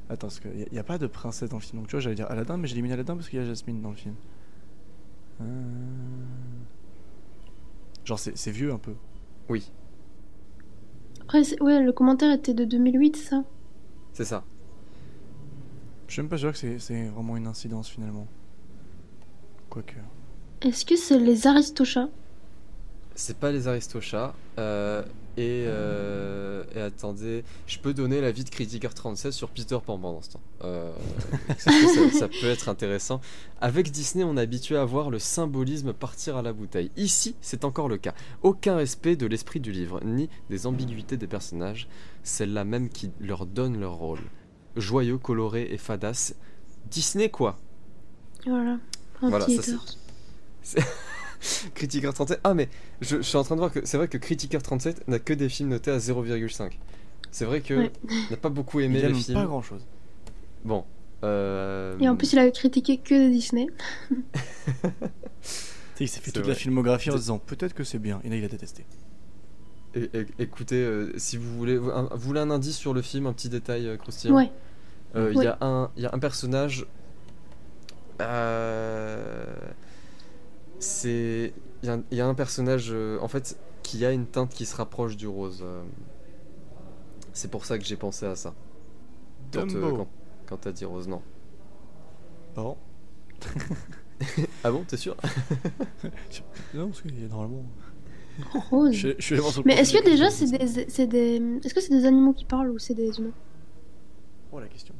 Attends, parce qu'il n'y a, pas de princesse dans le film. Donc tu vois, j'allais dire Aladdin, mais j'ai éliminé Aladdin parce qu'il y a Jasmine dans le film. Ah. Genre, c'est vieux un peu. Oui, Après, c'est- ouais, le commentaire était de 2008, ça c'est ça. Je suis même pas sûr que c'est- c'est vraiment une incidence finalement. Quoique. Est-ce que c'est les Aristochats? C'est pas les Aristochats. euh, et, euh, et attendez, je peux donner l'avis de Critiqueur 37 sur Peter Pan pendant ce temps. Euh, ça, ça peut être intéressant. Avec Disney, on est habitué à voir le symbolisme partir à la bouteille. Ici, c'est encore le cas. Aucun respect de l'esprit du livre, ni des ambiguïtés des personnages, celle-là même qui leur donne leur rôle. Joyeux, coloré et fadasse. Disney quoi? Voilà. Voilà, ça. Critiqueur 37. Ah, mais je, je suis en train de voir que c'est vrai que Critiqueur 37 n'a que des films notés à 0,5. C'est vrai que Ouais. n'a pas beaucoup aimé Il les aime films. pas grand chose. Bon. euh, Et en plus, il a critiqué que des Disney. Il s'est fait toute la filmographie en C'est- disant peut-être que c'est bien. Et là, il a détesté. é- écoutez, euh, si vous voulez, un, vous voulez un indice sur le film, un petit détail euh, croustillant. Ouais. Euh, Il Oui. y, a un- il y a un personnage. euh, c'est. Il y, a un- il y a un personnage, euh, en fait, qui a une teinte qui se rapproche du rose. euh. C'est pour ça que j'ai pensé à ça. Quand, euh, Dumbo. quand, quand t'as dit rose, non. Bon. ah bon, t'es sûr Non, parce qu'il y a normalement. Rose. Je, je suis Mais est-ce que déjà c'est des, c'est des, est-ce que c'est des animaux qui parlent ou c'est des humains? Oh la question.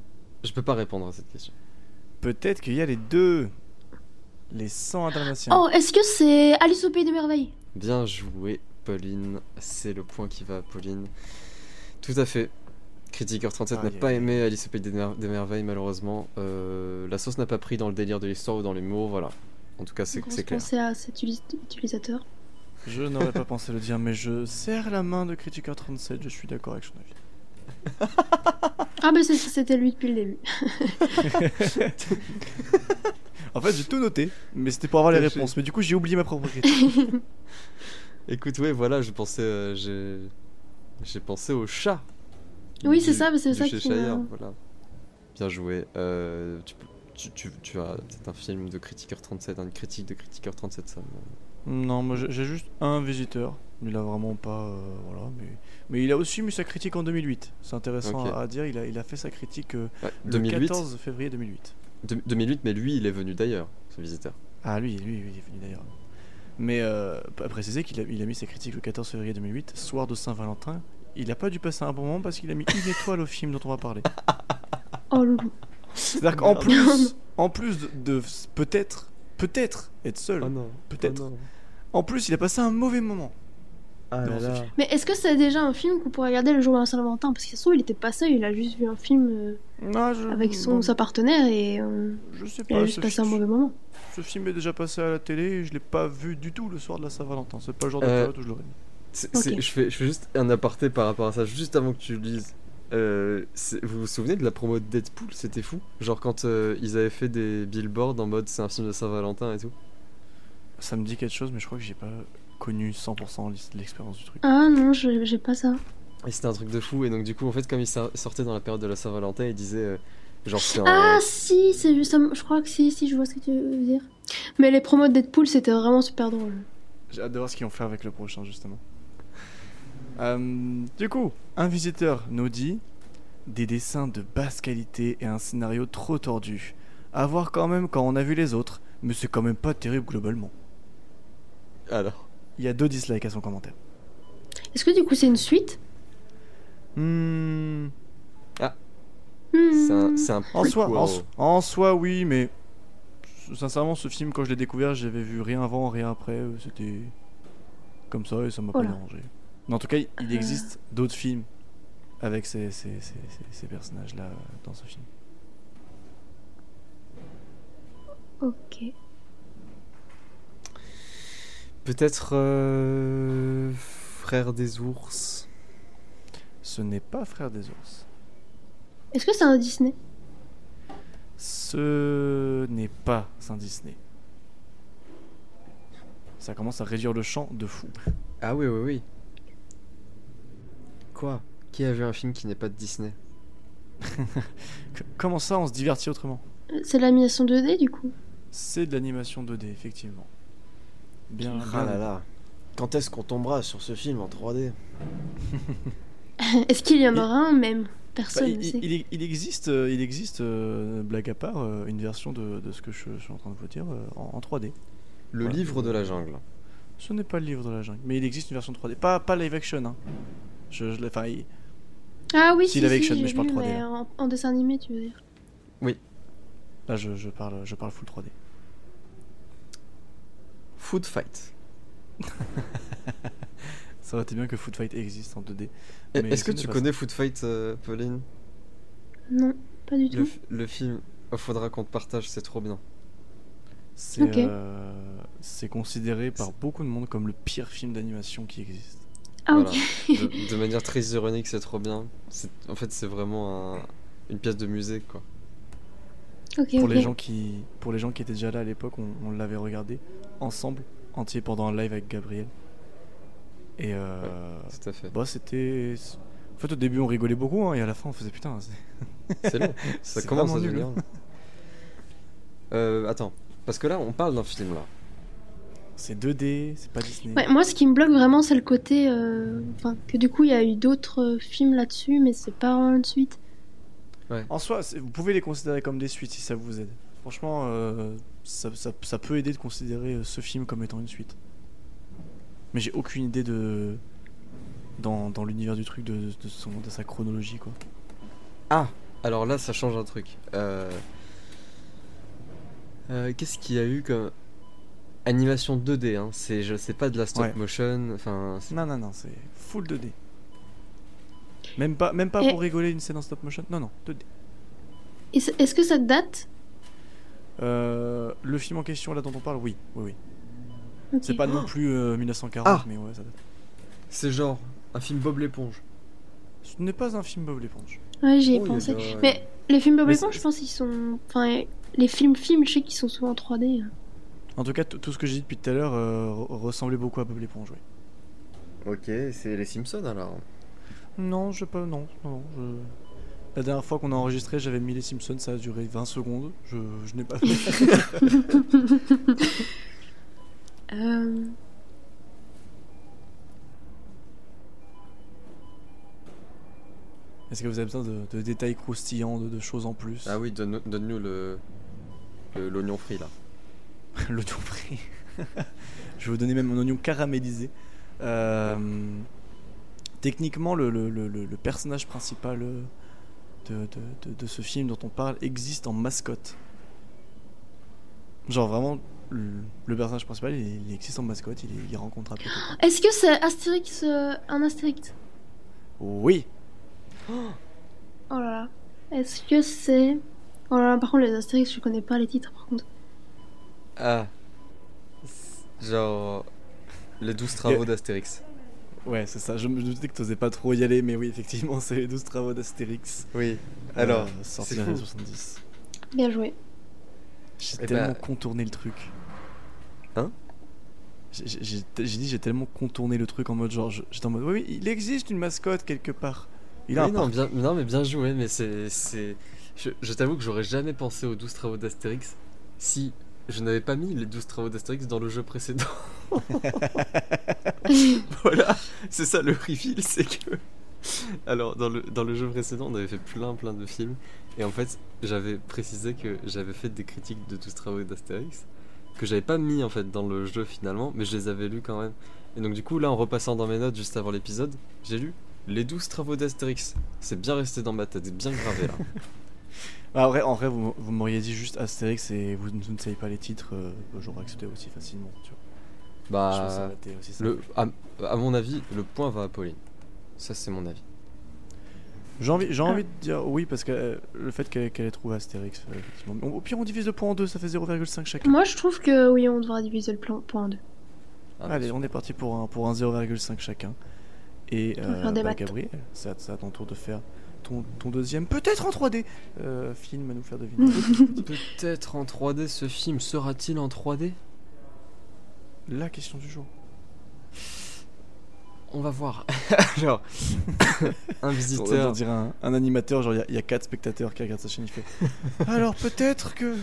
Je peux pas répondre à cette question. Peut-être qu'il y a les deux. Les 100 dalmatiens. Oh, est-ce que c'est Alice au pays des merveilles? Bien joué, Pauline. C'est le point qui va à Pauline. Tout à fait. Critiqueur 37 n'a Aïe, pas aimé Alice au Pays des, Mer- des Merveilles, malheureusement. Euh, la sauce n'a pas pris dans le délire de l'histoire ou dans l'humour, voilà. En tout cas, c'est clair. pensée à cet utilisateur. Je n'aurais pas pensé le dire, mais je serre la main de Critiqueur 37, je suis d'accord avec son avis. Ah, c'est- c'était lui depuis le début. En fait, j'ai tout noté, mais c'était pour avoir les réponses. Mais du coup, j'ai oublié ma propre critique. Écoute, ouais, voilà, je pensais. euh, j'ai j'ai pensé au chat. Oui, c'est ça, mais c'est ça qui voilà. Bien joué. Euh, tu, tu, tu, tu as c'est un film de Critiqueur 37, une critique de Critiqueur 37, ça. me- non, moi j'ai juste un visiteur. Il a vraiment pas. euh, voilà, mais, mais il a aussi mis sa critique en 2008. C'est intéressant à dire. Il a, il a fait sa critique euh, Ouais, le 2008, 14 février 2008. De- 2008, mais lui, il est venu d'ailleurs, ce visiteur. Ah, lui, lui, lui, il est venu d'ailleurs. Mais euh, à préciser qu'il a, il a mis sa critique le 14 février 2008, soir de Saint-Valentin. Il a pas dû passer un bon moment parce qu'il a mis une étoile au film dont on va parler. Oh loulou. C'est-à-dire qu'en plus, en plus de, de peut-être, peut-être être seul, non, peut-être. oh non. en plus il a passé un mauvais moment. Ah là là. Mais est-ce que c'est déjà un film qu'on pourrait regarder le jour de la Saint-Valentin? Parce que ça se trouve, il était pas seul, il a juste vu un film euh, je, avec son, bon, sa partenaire et euh, je sais il a juste Ce, passé un mauvais moment. ce film est déjà passé à la télé et je l'ai pas vu du tout le soir de la Saint-Valentin. C'est pas le genre de Euh, période où je l'aurais vu. C'est- Ok. c'est- je, fais, je fais juste un aparté par rapport à ça, juste avant que tu le lises. Euh, vous vous souvenez de la promo de Deadpool? C'était fou. Genre quand euh, ils avaient fait des billboards en mode c'est un film de Saint-Valentin et tout. Ça me dit quelque chose, mais je crois que j'ai pas connu 100% l'his- l'expérience du truc. Ah non, je- j'ai pas ça. Et c'était un truc de fou. Et donc du coup, en fait, comme ils sor- sortaient dans la période de la Saint-Valentin, ils disaient euh, genre c'est un... Ah si, c'est juste, un- je crois que si, si, je vois ce que tu veux dire. Mais les promos de Deadpool, c'était vraiment super drôle. J'ai hâte de voir ce qu'ils vont faire avec le prochain, justement. Euh, du coup, un visiteur nous dit des dessins de basse qualité et un scénario trop tordu. À voir quand même quand on a vu les autres, mais c'est quand même pas terrible globalement. Alors. Il y a deux dislikes à son commentaire. Est-ce que du coup c'est une suite? Hmm, C'est un, c'est un en, soi, en, soi, oui, mais sincèrement, ce film, quand je l'ai découvert, j'avais vu rien avant, rien après. C'était comme ça et ça m'a Oh pas dérangé. Mais en tout cas, il Euh. existe d'autres films avec ces, ces- ces- ces- ces personnages-là euh, dans ce film. Ok. Peut-être euh, Frère des ours. Ce n'est pas Frère des ours. Est-ce que c'est un Disney? Ce n'est pas un Disney. Ça commence à réduire le champ de fou. Ah oui, oui, oui. Quoi? Qui a vu un film qui n'est pas de Disney? Comment ça, on se divertit autrement? C'est l'animation 2D du coup? C'est de l'animation 2D, effectivement. Bien, Ah bien. là là. Quand est-ce qu'on tombera sur ce film en 3D Est-ce qu'il y en Il- aura un même? Bah, Personne ne il- sait. il- il existe, euh, il existe euh, blague à part, euh, une version de, de ce que je, je suis en train de vous dire euh, en, en 3D. Le Voilà. livre de la jungle. Ce n'est pas le livre de la jungle, mais il existe une version 3D. Pas, pas live action, hein. Je, je l'ai- enfin, il- Ah oui, Si, si, live action, mais je parle vu, 3D, mais là. en, en dessin animé, tu veux dire là, je, je parle, je parle full 3D. Food Fight. Ça aurait été bien que Food Fight existe en 2D. Et- Mais Est-ce que tu connais Food Fight, euh, Pauline? Non, pas du le, tout. le film, oh, faudra qu'on te partage, c'est trop bien. C'est euh, c'est considéré par beaucoup de monde comme le pire film d'animation qui existe. Ah Voilà. De, de manière très ironique, c'est trop bien. C'est- En fait, c'est vraiment un- une pièce de musée, quoi. Pour les gens qui, pour les gens qui étaient déjà là à l'époque, on, on l'avait regardé ensemble, entier pendant un live avec Gabriel. Et euh, Tout à fait. bah c'était, en fait au début on rigolait beaucoup hein, et à la fin on faisait putain. c'est- long. Ça commence à devenir. Euh, attends, parce que là, on parle d'un film là. C'est 2D, c'est pas Disney. Ouais, moi, ce qui me bloque vraiment, c'est le côté. euh, Enfin, que du coup, il y a eu d'autres euh, films là-dessus, mais c'est pas vraiment une suite. En soi, vous pouvez les considérer comme des suites si ça vous aide. Franchement, euh, ça, ça, ça, peut aider de considérer euh, ce film comme étant une suite. Mais j'ai aucune idée de. dans, dans l'univers du truc, de, de, son, de sa chronologie, quoi. Ah Alors là, ça change un truc. Euh... Euh, Qu'est-ce qu'il y a eu comme. Animation 2D, hein? c'est pas de la stop Ouais. motion, enfin. Non, non, non, c'est full 2D. Même pas, même pas Et- pour rigoler une scène en stop motion. Non, non, 2D. Et c- Est-ce que ça date? Euh, le film en question, là dont on parle, oui, oui, oui. C'est pas non plus euh, 1940, Ah. mais ouais, ça date. C'est genre un film Bob l'éponge. Ce n'est pas un film Bob l'éponge. Ouais, j'y ai Oh, pensé. Mais les films Bob l'éponge, je pense qu'ils sont. Enfin, les films films, je sais qu'ils sont souvent en 3D. hein. En tout cas, tout ce que j'ai dit depuis tout à l'heure euh, re- ressemblait beaucoup à Bob l'éponge, oui. Ok, c'est les Simpsons alors. Non, je sais pas, non, non, non, je... La dernière fois qu'on a enregistré, j'avais mis les Simpsons, ça a duré 20 secondes. Je, je n'ai pas fait. Euh, Est-ce que vous avez besoin de, de détails croustillants, de, de choses en plus? Ah oui, donne- donne-nous le le- l'oignon frit là. L'oignon frit. je vais vous donner même un oignon caramélisé. Euh, techniquement, le, le- le- le- personnage principal euh, de, de- de- de ce film dont on parle existe en mascotte. Genre vraiment, le, le personnage principal, il, il existe en mascotte, il, il rencontre un peu. tout. Est-ce que c'est Astérix, euh, un Astérix? Oui, Oh là là. Est-ce que c'est. Oh là là, par contre, les Astérix, je connais pas les titres par contre. Ah. Genre les 12 travaux d'Astérix. Ouais, c'est ça. Je me doutais que t'osais pas trop y aller, mais oui, effectivement, c'est les 12 travaux d'Astérix. Oui. euh, Alors, c'est dans les fou. 70. Bien joué. J'ai Eh tellement bah- contourné le truc. Hein? J'ai dit j'ai tellement contourné le truc en mode genre j'étais en mode oui, oui il existe une mascotte quelque part. Il a Oui, un non, bien, non, mais bien joué, mais c'est. c'est- Je, je t'avoue que j'aurais jamais pensé aux 12 travaux d'Astérix si je n'avais pas mis les 12 travaux d'Astérix dans le jeu précédent. voilà, c'est ça le reveal, c'est que. Alors, dans le, dans le jeu précédent, on avait fait plein plein de films, et en fait, j'avais précisé que j'avais fait des critiques de 12 travaux d'Astérix, que j'avais pas mis en fait dans le jeu finalement, mais je les avais lus quand même. Et donc, du coup, là, en repassant dans mes notes juste avant l'épisode, j'ai lu les 12 travaux d'Astérix. C'est bien resté dans ma tête, bien gravé là. Ah, en vrai, en vrai vous, vous m'auriez dit juste Astérix et vous, vous ne savez pas les titres, euh, j'aurais accepté aussi facilement. Tu vois. Je ça Bah, aussi le, à, à mon avis, le point va à Pauline. Ça, c'est mon avis. J'ai envie, j'ai Ah. envie de dire oui parce que euh, le fait qu'elle qu'elle ait trouvé Astérix, euh, effectivement. Au au pire, on divise le point en deux, ça fait 0,5 chacun. Moi, je trouve que oui, on devra diviser le plan point en deux. Ah, Allez, on est parti pour un, pour un 0,5 chacun. Et des bah. Gabriel, c'est à, c'est à ton tour de faire ton, ton deuxième, peut-être en 3D, euh, film à nous faire deviner. Peut-être en 3D, ce film sera-t-il en 3D La question du jour. On va voir. Alors, un On visiteur. dirait un, un animateur, genre il y a- il y, a 4 spectateurs qui regardent sa chaîne, il fait Alors peut-être que.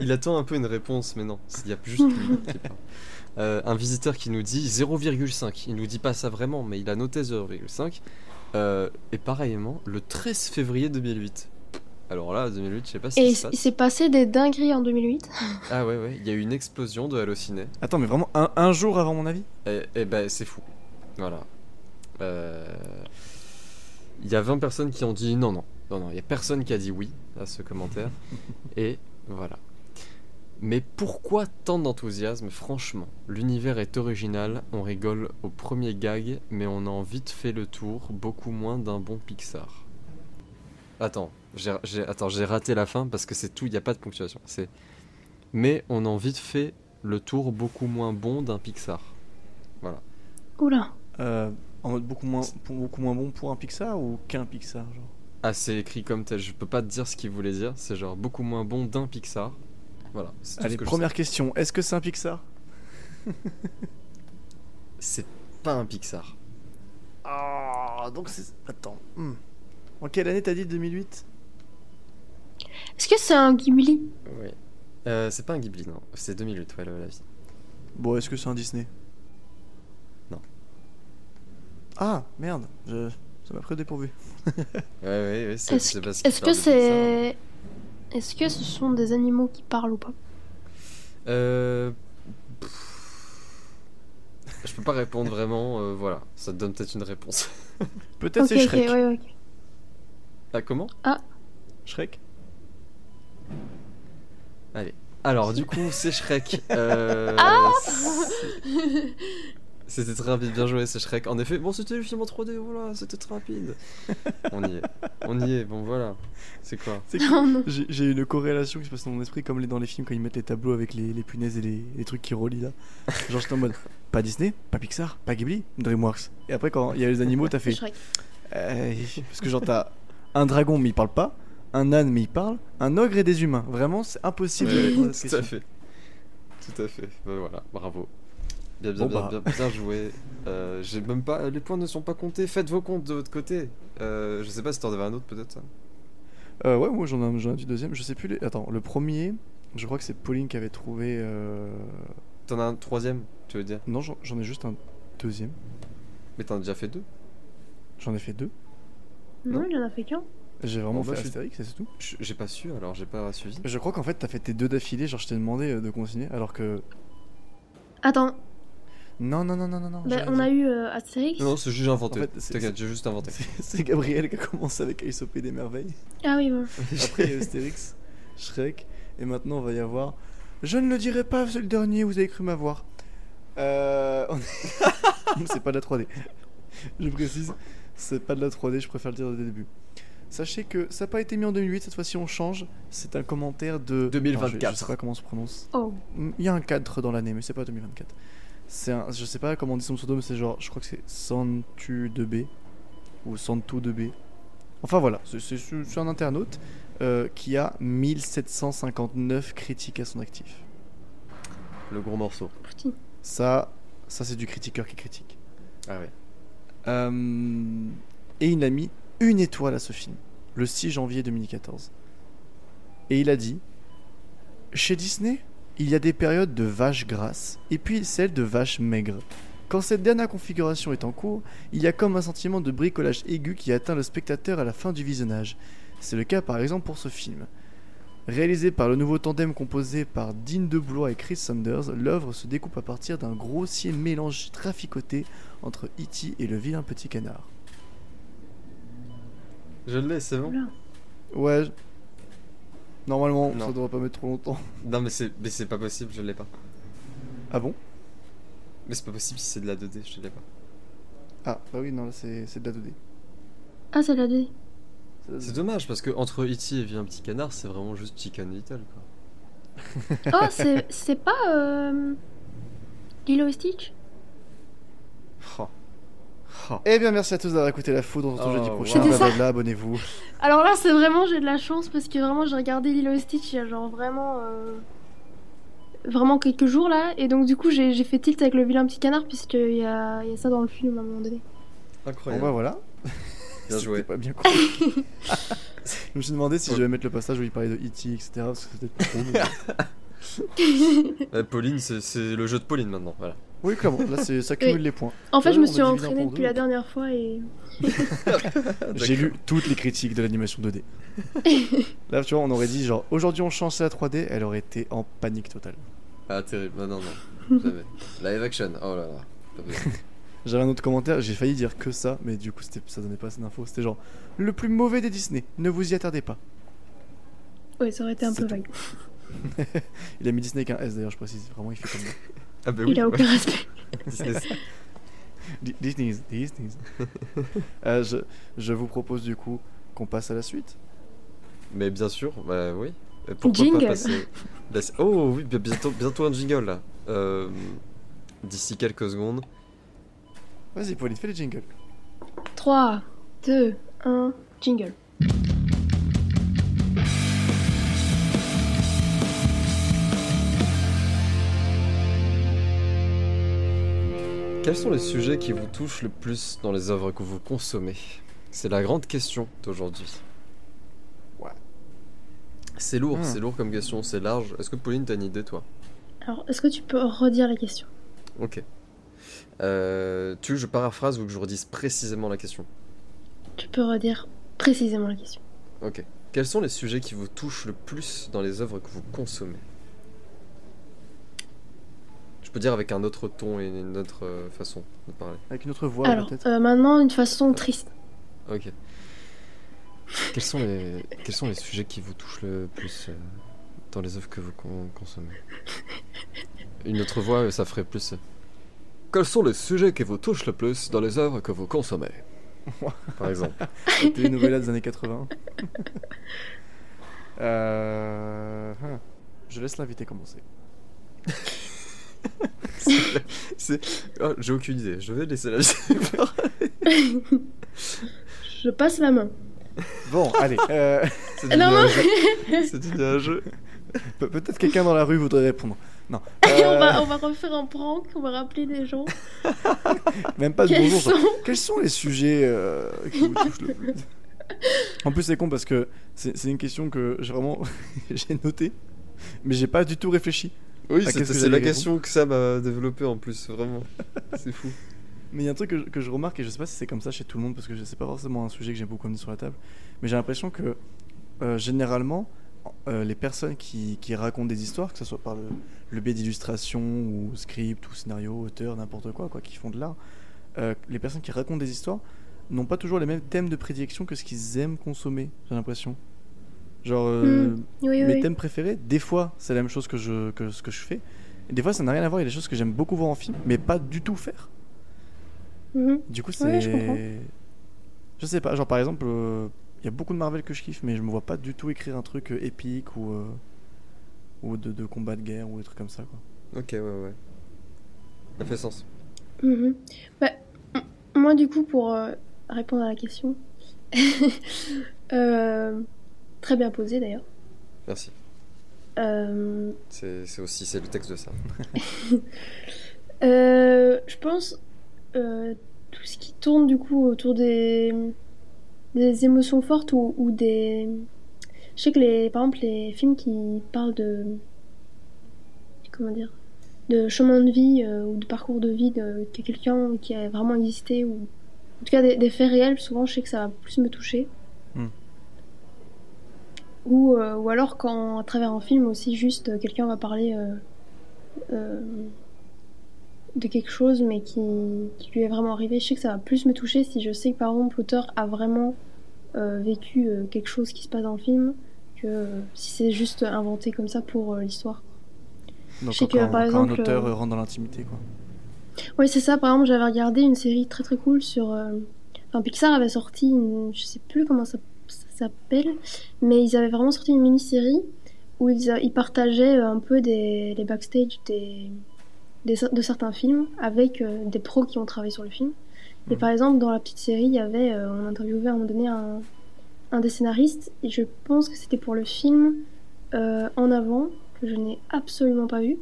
Il attend un peu une réponse, mais non, il y a juste lui qui parle. Euh, un visiteur qui nous dit 0,5. Il nous dit pas ça vraiment, mais il a noté 0,5. Euh, et pareillement, le 13 février 2008. Alors là, 2008, je sais pas ce Et qui il se il passe. s'est passé des dingueries en 2008. Ah ouais, ouais, il y a eu une explosion de Allociné. Attends, mais vraiment un, un jour avant mon avis? Et, et ben c'est fou. Voilà. Euh, Il y a 20 personnes qui ont dit non, non. Non, non, il y a personne qui a dit oui à ce commentaire. et voilà. Mais pourquoi tant d'enthousiasme Franchement, l'univers est original, on rigole au premier gag, mais on en vite fait le tour, beaucoup moins d'un bon Pixar. Attends, j'ai j'ai- attends, j'ai raté la fin parce que c'est tout, il n'y a pas de ponctuation. C'est mais on en vite fait le tour beaucoup moins bon d'un Pixar. Oula. euh, En mode beaucoup moins, beaucoup moins bon pour un Pixar ou qu'un Pixar genre? Ah, c'est écrit comme tel, je peux pas te dire ce qu'il voulait dire, c'est genre beaucoup moins bon d'un Pixar. Voilà. c'est tout Allez, ce que je première question, est-ce que c'est un Pixar? C'est pas un Pixar. Ah, donc c'est. Attends. hmm. En quelle année t'as dit 2008 Est-ce que c'est un Ghibli? Oui. Euh, c'est pas un Ghibli, non. C'est 2008, ouais, la, la vie. Bon, est-ce que c'est un Disney? Non. Ah, merde, je... ça m'a pris au dépourvu. Ouais, ouais, ouais, c'est Est-ce que c'est. Est-ce que ce sont des animaux qui parlent ou pas Euh. Je peux pas répondre vraiment, euh, voilà, ça te donne peut-être une réponse. Peut-être c'est Shrek. ouais. Ah, comment Shrek Alors, du coup, c'est Shrek. Euh, Ah C'était très rapide, bien joué, c'est Shrek. En effet, bon, c'était le film en 3D, voilà, c'était très rapide. On y est, on y est, bon, voilà. C'est quoi C'est Oh non. J'ai une corrélation qui se passe dans mon esprit comme les- dans les films quand ils mettent les tableaux avec les, les punaises et les, les trucs qui relient là. Genre j'étais en mode pas Disney, pas Pixar, pas Ghibli, DreamWorks. Et après quand il y a les animaux t'as fait Shrek. euh, parce que genre t'as un dragon mais il parle pas, un âne mais il parle, un ogre et des humains. Vraiment c'est impossible de Ouais, répondre à cette Tout à fait. Tout à fait. Ben voilà, bravo. Bien, bien, Bon, bien, bah. bien, bien joué. Euh, J'ai même pas. Les points ne sont pas comptés. Faites vos comptes de votre côté. Euh, je sais pas si t'en avais un autre peut-être. ça. Euh, ouais moi j'en ai, un- j'en ai du deuxième. Je sais plus les... Attends le premier, je crois que c'est Pauline qui avait trouvé. euh, T'en as un troisième, tu veux dire? Non j'en j'en ai juste un deuxième. Mais t'en as déjà fait deux? J'en ai fait deux. Non, Non? il en a fait qu'un. J'ai vraiment Oh, bah, fait Astérix c'est tout. Je- J'ai pas su alors, j'ai pas suivi. Je crois qu'en fait t'as fait tes deux d'affilée. Genre je t'ai demandé de continuer alors que Attends, Non, non, non, non, non, bah, on a eu euh, Astérix. Non, c'est juste inventé. En fait, c'est- T'inquiète, j'ai juste inventé. C'est- Gabriel qui a commencé avec Ace of des merveilles. Ah oui, voilà. Après, il y a Astérix, Shrek, et maintenant on va y avoir. Je ne le dirai pas, c'est le dernier, vous avez cru m'avoir. Euh. on c'est pas de la 3D. Je précise, c'est pas de la 3D, je préfère le dire dès le début. Sachez que ça n'a pas été mis en 2008, cette fois-ci on change. C'est un commentaire de. 2024. Non, je, je sais pas comment on se prononce. Oh. Il y a un cadre dans l'année, mais c'est pas 2024. C'est un, je sais pas comment on dit son pseudo, mais c'est genre, je crois que c'est Santu2B ou Santu2B. Enfin voilà, c'est- c'est c'est un internaute euh, qui a 1759 critiques à son actif. Le gros morceau. Ça, ça c'est du critiqueur qui critique. Ah ouais. Euh, et il a mis une étoile à ce film, le 6 janvier 2014. Et il a dit Chez Disney, il y a des périodes de vaches grasses et puis celles de vaches maigres. Quand cette dernière configuration est en cours, il y a comme un sentiment de bricolage aigu qui atteint le spectateur à la fin du visionnage. C'est le cas par exemple pour ce film. Réalisé par le nouveau tandem composé par Dean DeBlois et Chris Sanders, l'œuvre se découpe à partir d'un grossier mélange traficoté entre E.T. et le vilain petit canard. Je l'ai, c'est bon? Ouais. Normalement, Non. ça devrait pas mettre trop longtemps. Non, mais c'est mais c'est pas possible, je l'ai pas. Ah bon? Mais c'est pas possible si c'est de la 2D, je l'ai pas. Ah, bah oui, non, là c'est c'est de la 2D. Ah, c'est la D. C'est dommage parce que entre E.T. et Vieux un petit canard, c'est vraiment juste Chicken Little quoi. Oh, c'est c'est pas. Euh... Lilo et Stitch? Oh. Oh. Eh bien, merci à tous d'avoir écouté la foudre. On se retrouve Oh, jeudi wow. prochain. Blablabla, abonnez-vous. Alors là, c'est vraiment, j'ai de la chance parce que vraiment, j'ai regardé Lilo et Stitch il y a genre vraiment. euh, Vraiment quelques jours là, et donc du coup j'ai fait tilt avec le vilain petit canard, puisqu'il y a, il y a ça dans le film à un moment donné. Bon, Incroyable. bah voilà. Bien joué. pas bien cool. je me suis demandé si je devais mettre le passage où il parlait de E.T., etc. Parce que c'était trop. mais- Pauline, c'est- c'est le jeu de Pauline maintenant, voilà. Oui, clairement. Là, ça cumule les points. En fait, je me suis divisé en entraînée pour depuis deux. la dernière fois et. J'ai lu toutes les critiques de l'animation 2D. Là, tu vois, on aurait dit genre aujourd'hui on change à la 3D, elle aurait été en panique totale. Ah, terrible. Non, non, non. Jamais. Live action. Oh là là. J'avais un autre commentaire, j'ai failli dire que ça, mais du coup ça donnait pas assez d'infos. C'était genre le plus mauvais des Disney, ne vous y attardez pas. Ouais, ça aurait été un peu tout. vague. Il a mis Disney avec un S d'ailleurs, je précise. Vraiment, il fait comme moi. Ah, bah oui. Il a aucun respect. Disney. Di- Disney's, Disney's. Euh, je, je vous propose du coup qu'on passe à la suite. Mais bien sûr, bah oui. Pourquoi Jingle. pas passer... passer- Oh oui, bi- bientôt, bientôt un jingle là. Euh, D'ici quelques secondes. Vas-y, Pauline, fais les jingles. 3, 2, 1, jingle. Quels sont les sujets qui vous touchent le plus dans les œuvres que vous consommez? C'est la grande question d'aujourd'hui. Ouais. C'est lourd, Hmm. c'est lourd comme question, c'est large. Est-ce que Pauline, t'as une idée toi? Alors, est-ce que tu peux redire la question? Ok. Euh, tu veux que je paraphrase ou que je redise précisément la question? Tu peux redire précisément la question. Ok. Quels sont les sujets qui vous touchent le plus dans les œuvres que vous consommez? Je peux dire avec un autre ton et une autre euh, façon de parler. Avec une autre voix Alors, peut-être euh, maintenant, une façon triste. Ok. Quels sont les, quels sont les sujets qui vous touchent le plus euh, dans les œuvres que vous con- consommez? Une autre voix, ça ferait plus. euh, Quels sont les sujets qui vous touchent le plus dans les œuvres que vous consommez? Par exemple. Les nouvelles des années 80. euh... hein. Je laisse l'invité commencer. Oh, J'ai aucune idée. Je vais laisser la Je passe la main. Bon, allez. euh, C'est Non, devenu non. un jeu. C'est devenu un jeu. pe- Peut-être quelqu'un dans la rue voudrait répondre. Non. On, Euh, va, on va refaire un prank, on va rappeler des gens. Même pas de Quels bonjour. sont Quels sont les sujets euh, qui vous touchent le plus? En plus, c'est con parce que c'est c'est une question que j'ai vraiment j'ai notée, mais j'ai pas du tout réfléchi. Oui, Ah, c'est la question que Sam a développée en plus, vraiment. C'est fou. Mais il y a un truc que, je- que je remarque, et je sais pas si c'est comme ça chez tout le monde, parce que c'est pas forcément un sujet que j'ai beaucoup amené sur la table, mais j'ai l'impression que euh, généralement, euh, les personnes qui, qui racontent des histoires, que ce soit par le, le biais d'illustration ou script ou scénario, auteur, n'importe quoi, quoi, qui font de l'art, euh, les personnes qui racontent des histoires n'ont pas toujours les mêmes thèmes de prédilection que ce qu'ils aiment consommer, j'ai l'impression. Genre, euh, Hmm, Oui, mes oui. thèmes préférés, des fois, c'est la même chose que, je, que ce que je fais. Et des fois, ça n'a rien à voir. Il y a des choses que j'aime beaucoup voir en film, mais pas du tout faire. Mhm. Du coup, c'est. Ouais, je sais pas. Genre, par exemple, euh, il y a beaucoup de Marvel que je kiffe, mais je me vois pas du tout écrire un truc euh, épique ou. euh, ou de, de combat de guerre ou des trucs comme ça, quoi. Ok, ouais, ouais. Ça fait sens. Mhm. Bah, moi, du coup, pour euh, répondre à la question, euh, très bien posé d'ailleurs. Merci. Euh, C'est aussi c'est le texte de ça. euh, je pense euh, tout ce qui tourne du coup autour des, des émotions fortes ou, ou des. Je sais que les, par exemple, les films qui parlent de. Comment dire De chemin de vie ou de parcours de vie de, de quelqu'un qui a vraiment existé ou. En tout cas, des, des faits réels, souvent, je sais que ça va plus me toucher. Ou, euh, ou alors quand, à travers un film aussi, juste euh, quelqu'un va parler euh, de quelque chose, mais qui, qui lui est vraiment arrivé. Je sais que ça va plus me toucher si je sais que, par exemple, l'auteur a vraiment vécu quelque chose qui se passe dans le film, que si c'est juste inventé comme ça pour l'histoire. Donc, Je sais quand, que, par exemple, un auteur rentre dans l'intimité, quoi. Oui, c'est ça. Par exemple, j'avais regardé une série très très cool sur. Enfin, Pixar avait sorti, une... je sais plus comment ça s'appelle, mais ils avaient vraiment sorti une mini-série où ils, partageaient euh, un peu des, les backstage des, des, de certains films avec euh, des pros qui ont travaillé sur le film. Et Mhm. par exemple, dans la petite série, il y avait, euh, on interviewait à un moment donné un, un des scénaristes, et je pense que c'était pour le film euh, En avant, que je n'ai absolument pas vu.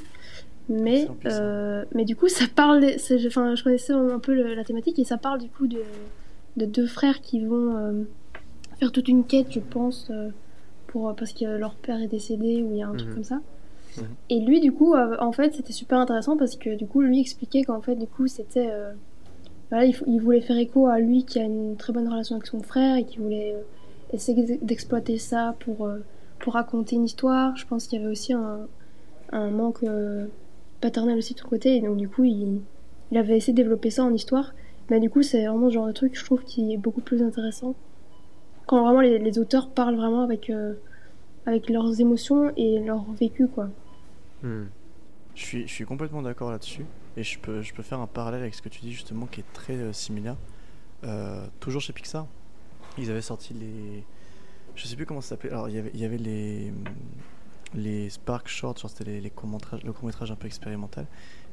Mais, euh, mais du coup, ça parle. Enfin, je connaissais un peu le- la thématique et ça parle du coup de, de deux frères qui vont faire toute une quête, je pense, euh, pour, parce que leur père est décédé ou il y a un truc Mhm. comme ça. Mhm. Et lui, du coup, euh, en fait, c'était super intéressant parce que du coup, lui expliquait qu'en fait, du coup, c'était. euh, voilà, il, il voulait faire écho à lui qui a une très bonne relation avec son frère et qui voulait euh, essayer d'exploiter ça pour, euh, pour raconter une histoire. Je pense qu'il y avait aussi un, un manque euh, paternel aussi de son côté et donc du coup il, il avait essayé de développer ça en histoire mais du coup c'est vraiment le genre de truc je trouve qui est beaucoup plus intéressant quand vraiment les, les auteurs parlent vraiment avec euh, avec leurs émotions et leur vécu quoi Hmm. Je suis, je suis complètement d'accord là-dessus. Et je peux, je peux faire un parallèle avec ce que tu dis justement qui est très euh, similaire. Euh, toujours chez Pixar, ils avaient sorti les. Je sais plus comment ça s'appelait. Alors il y avait, il y avait les. Les Spark Shorts, genre c'était les, les courts-métrages- le court-métrage un peu expérimental.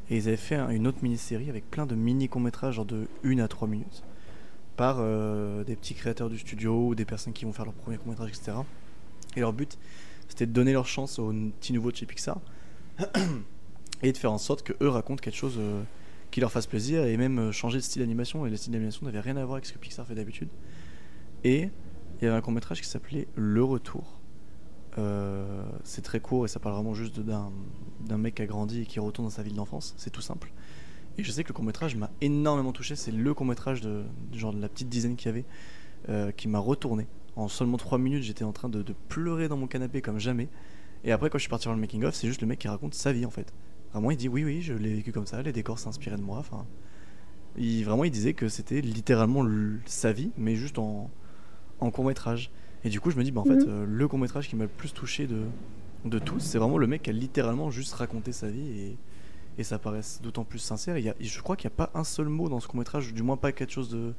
Et ils avaient fait un- une autre mini-série avec plein de mini-courts-métrages, genre de 1 à 3 minutes. Par euh, des petits créateurs du studio ou des personnes qui vont faire leur premier court-métrage, etc. Et leur but, c'était de donner leur chance aux petits nouveaux de chez Pixar et de faire en sorte que eux racontent quelque chose euh, qui leur fasse plaisir et même euh, changer de style d'animation. Et le style d'animation n'avait rien à voir avec ce que Pixar fait d'habitude. Et il y avait un court métrage qui s'appelait Le Retour. C'est très court et ça parle vraiment juste d'un mec qui a grandi et qui retourne dans sa ville d'enfance. C'est tout simple. Et je sais que le court métrage m'a énormément touché. C'est le court métrage de, de genre de la petite dizaine qu'il y avait euh, qui m'a retourné En seulement 3 minutes, j'étais en train de, pleurer dans mon canapé comme jamais. Et après, quand je suis parti voir le making-of, c'est juste le mec qui raconte sa vie en fait. Vraiment, il dit oui, oui, je l'ai vécu comme ça, les décors s'inspiraient de moi. Enfin, il, vraiment, il disait que c'était littéralement sa vie, mais juste en, en court-métrage. Et du coup, je me dis, bah, en fait, mhm. euh, le court-métrage qui m'a le plus touché de, de tous, c'est vraiment le mec qui a littéralement juste raconté sa vie et, et ça paraît d'autant plus sincère. Il y a, je crois qu'il n'y a pas un seul mot dans ce court-métrage, du moins pas quelque chose de,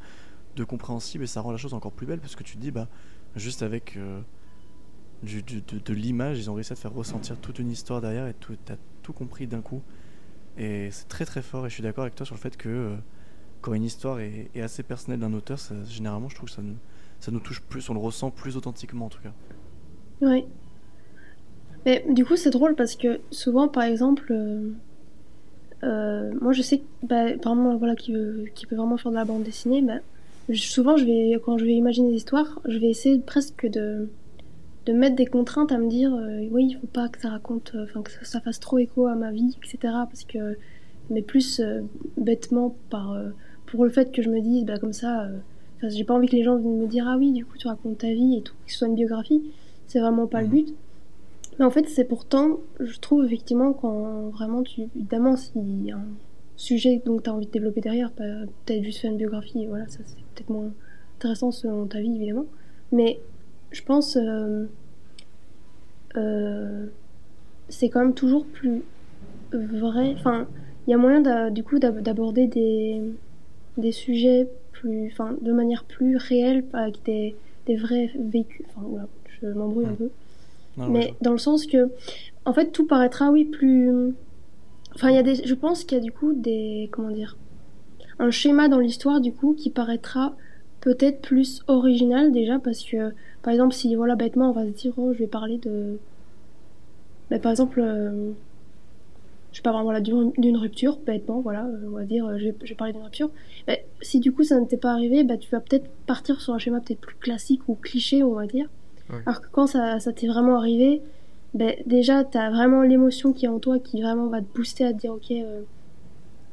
de compréhensible et ça rend la chose encore plus belle parce que tu te dis, bah, juste avec euh, de, l'image, ils ont réussi à te faire ressentir toute une histoire derrière et tu as tout compris d'un coup. Et c'est très très fort et je suis d'accord avec toi sur le fait que euh, quand une histoire est, assez personnelle d'un auteur, généralement je trouve que ça nous, ça nous touche plus, on le ressent plus authentiquement en tout cas. Oui. Mais du coup c'est drôle parce que souvent par exemple... Euh, moi je sais bah, exemple voilà qui, qui peut vraiment faire de la bande dessinée bah, souvent, je vais, quand je vais imaginer des histoires, je vais essayer presque de, de mettre des contraintes à me dire euh, oui, il faut pas que ça raconte, euh, enfin que ça, fasse trop écho à ma vie, etc. Parce que, mais plus euh, bêtement par pour le fait que je me dise bah comme ça, j'ai pas envie que les gens viennent me dire ah oui, du coup tu racontes ta vie et tout, que ce soit une biographie, c'est vraiment pas le mmh. but. Mais en fait, c'est pourtant, je trouve effectivement quand vraiment tu, évidemment, s'il y a un sujet dont tu as envie de développer derrière, peut-être juste faire une biographie, voilà, ça c'est peut-être moins intéressant selon ta vie évidemment, mais je pense euh, euh, c'est quand même toujours plus vrai. Enfin, il y a moyen du coup d'aborder des, des sujets plus, enfin, de manière plus réelle, avec des, des vrais vécus. Enfin, voilà, je m'embrouille un hmm. Mais dans le sens que, en fait, tout paraîtra, oui, plus. Enfin, il y a des. Je pense qu'il y a du coup des. Comment dire un schéma dans l'histoire du coup qui paraîtra peut-être plus original déjà parce que par exemple si voilà bêtement on va se dire oh je vais parler de mais par exemple euh, je pas voilà d'une rupture bêtement voilà on va dire je vais, je vais parler d'une rupture mais si du coup ça ne t'est pas arrivé bah tu vas peut-être partir sur un schéma peut-être plus classique ou cliché on va dire alors que quand ça, ça t'est vraiment arrivé ben déjà t'as vraiment l'émotion qui est en toi qui vraiment va te booster à te dire ok euh,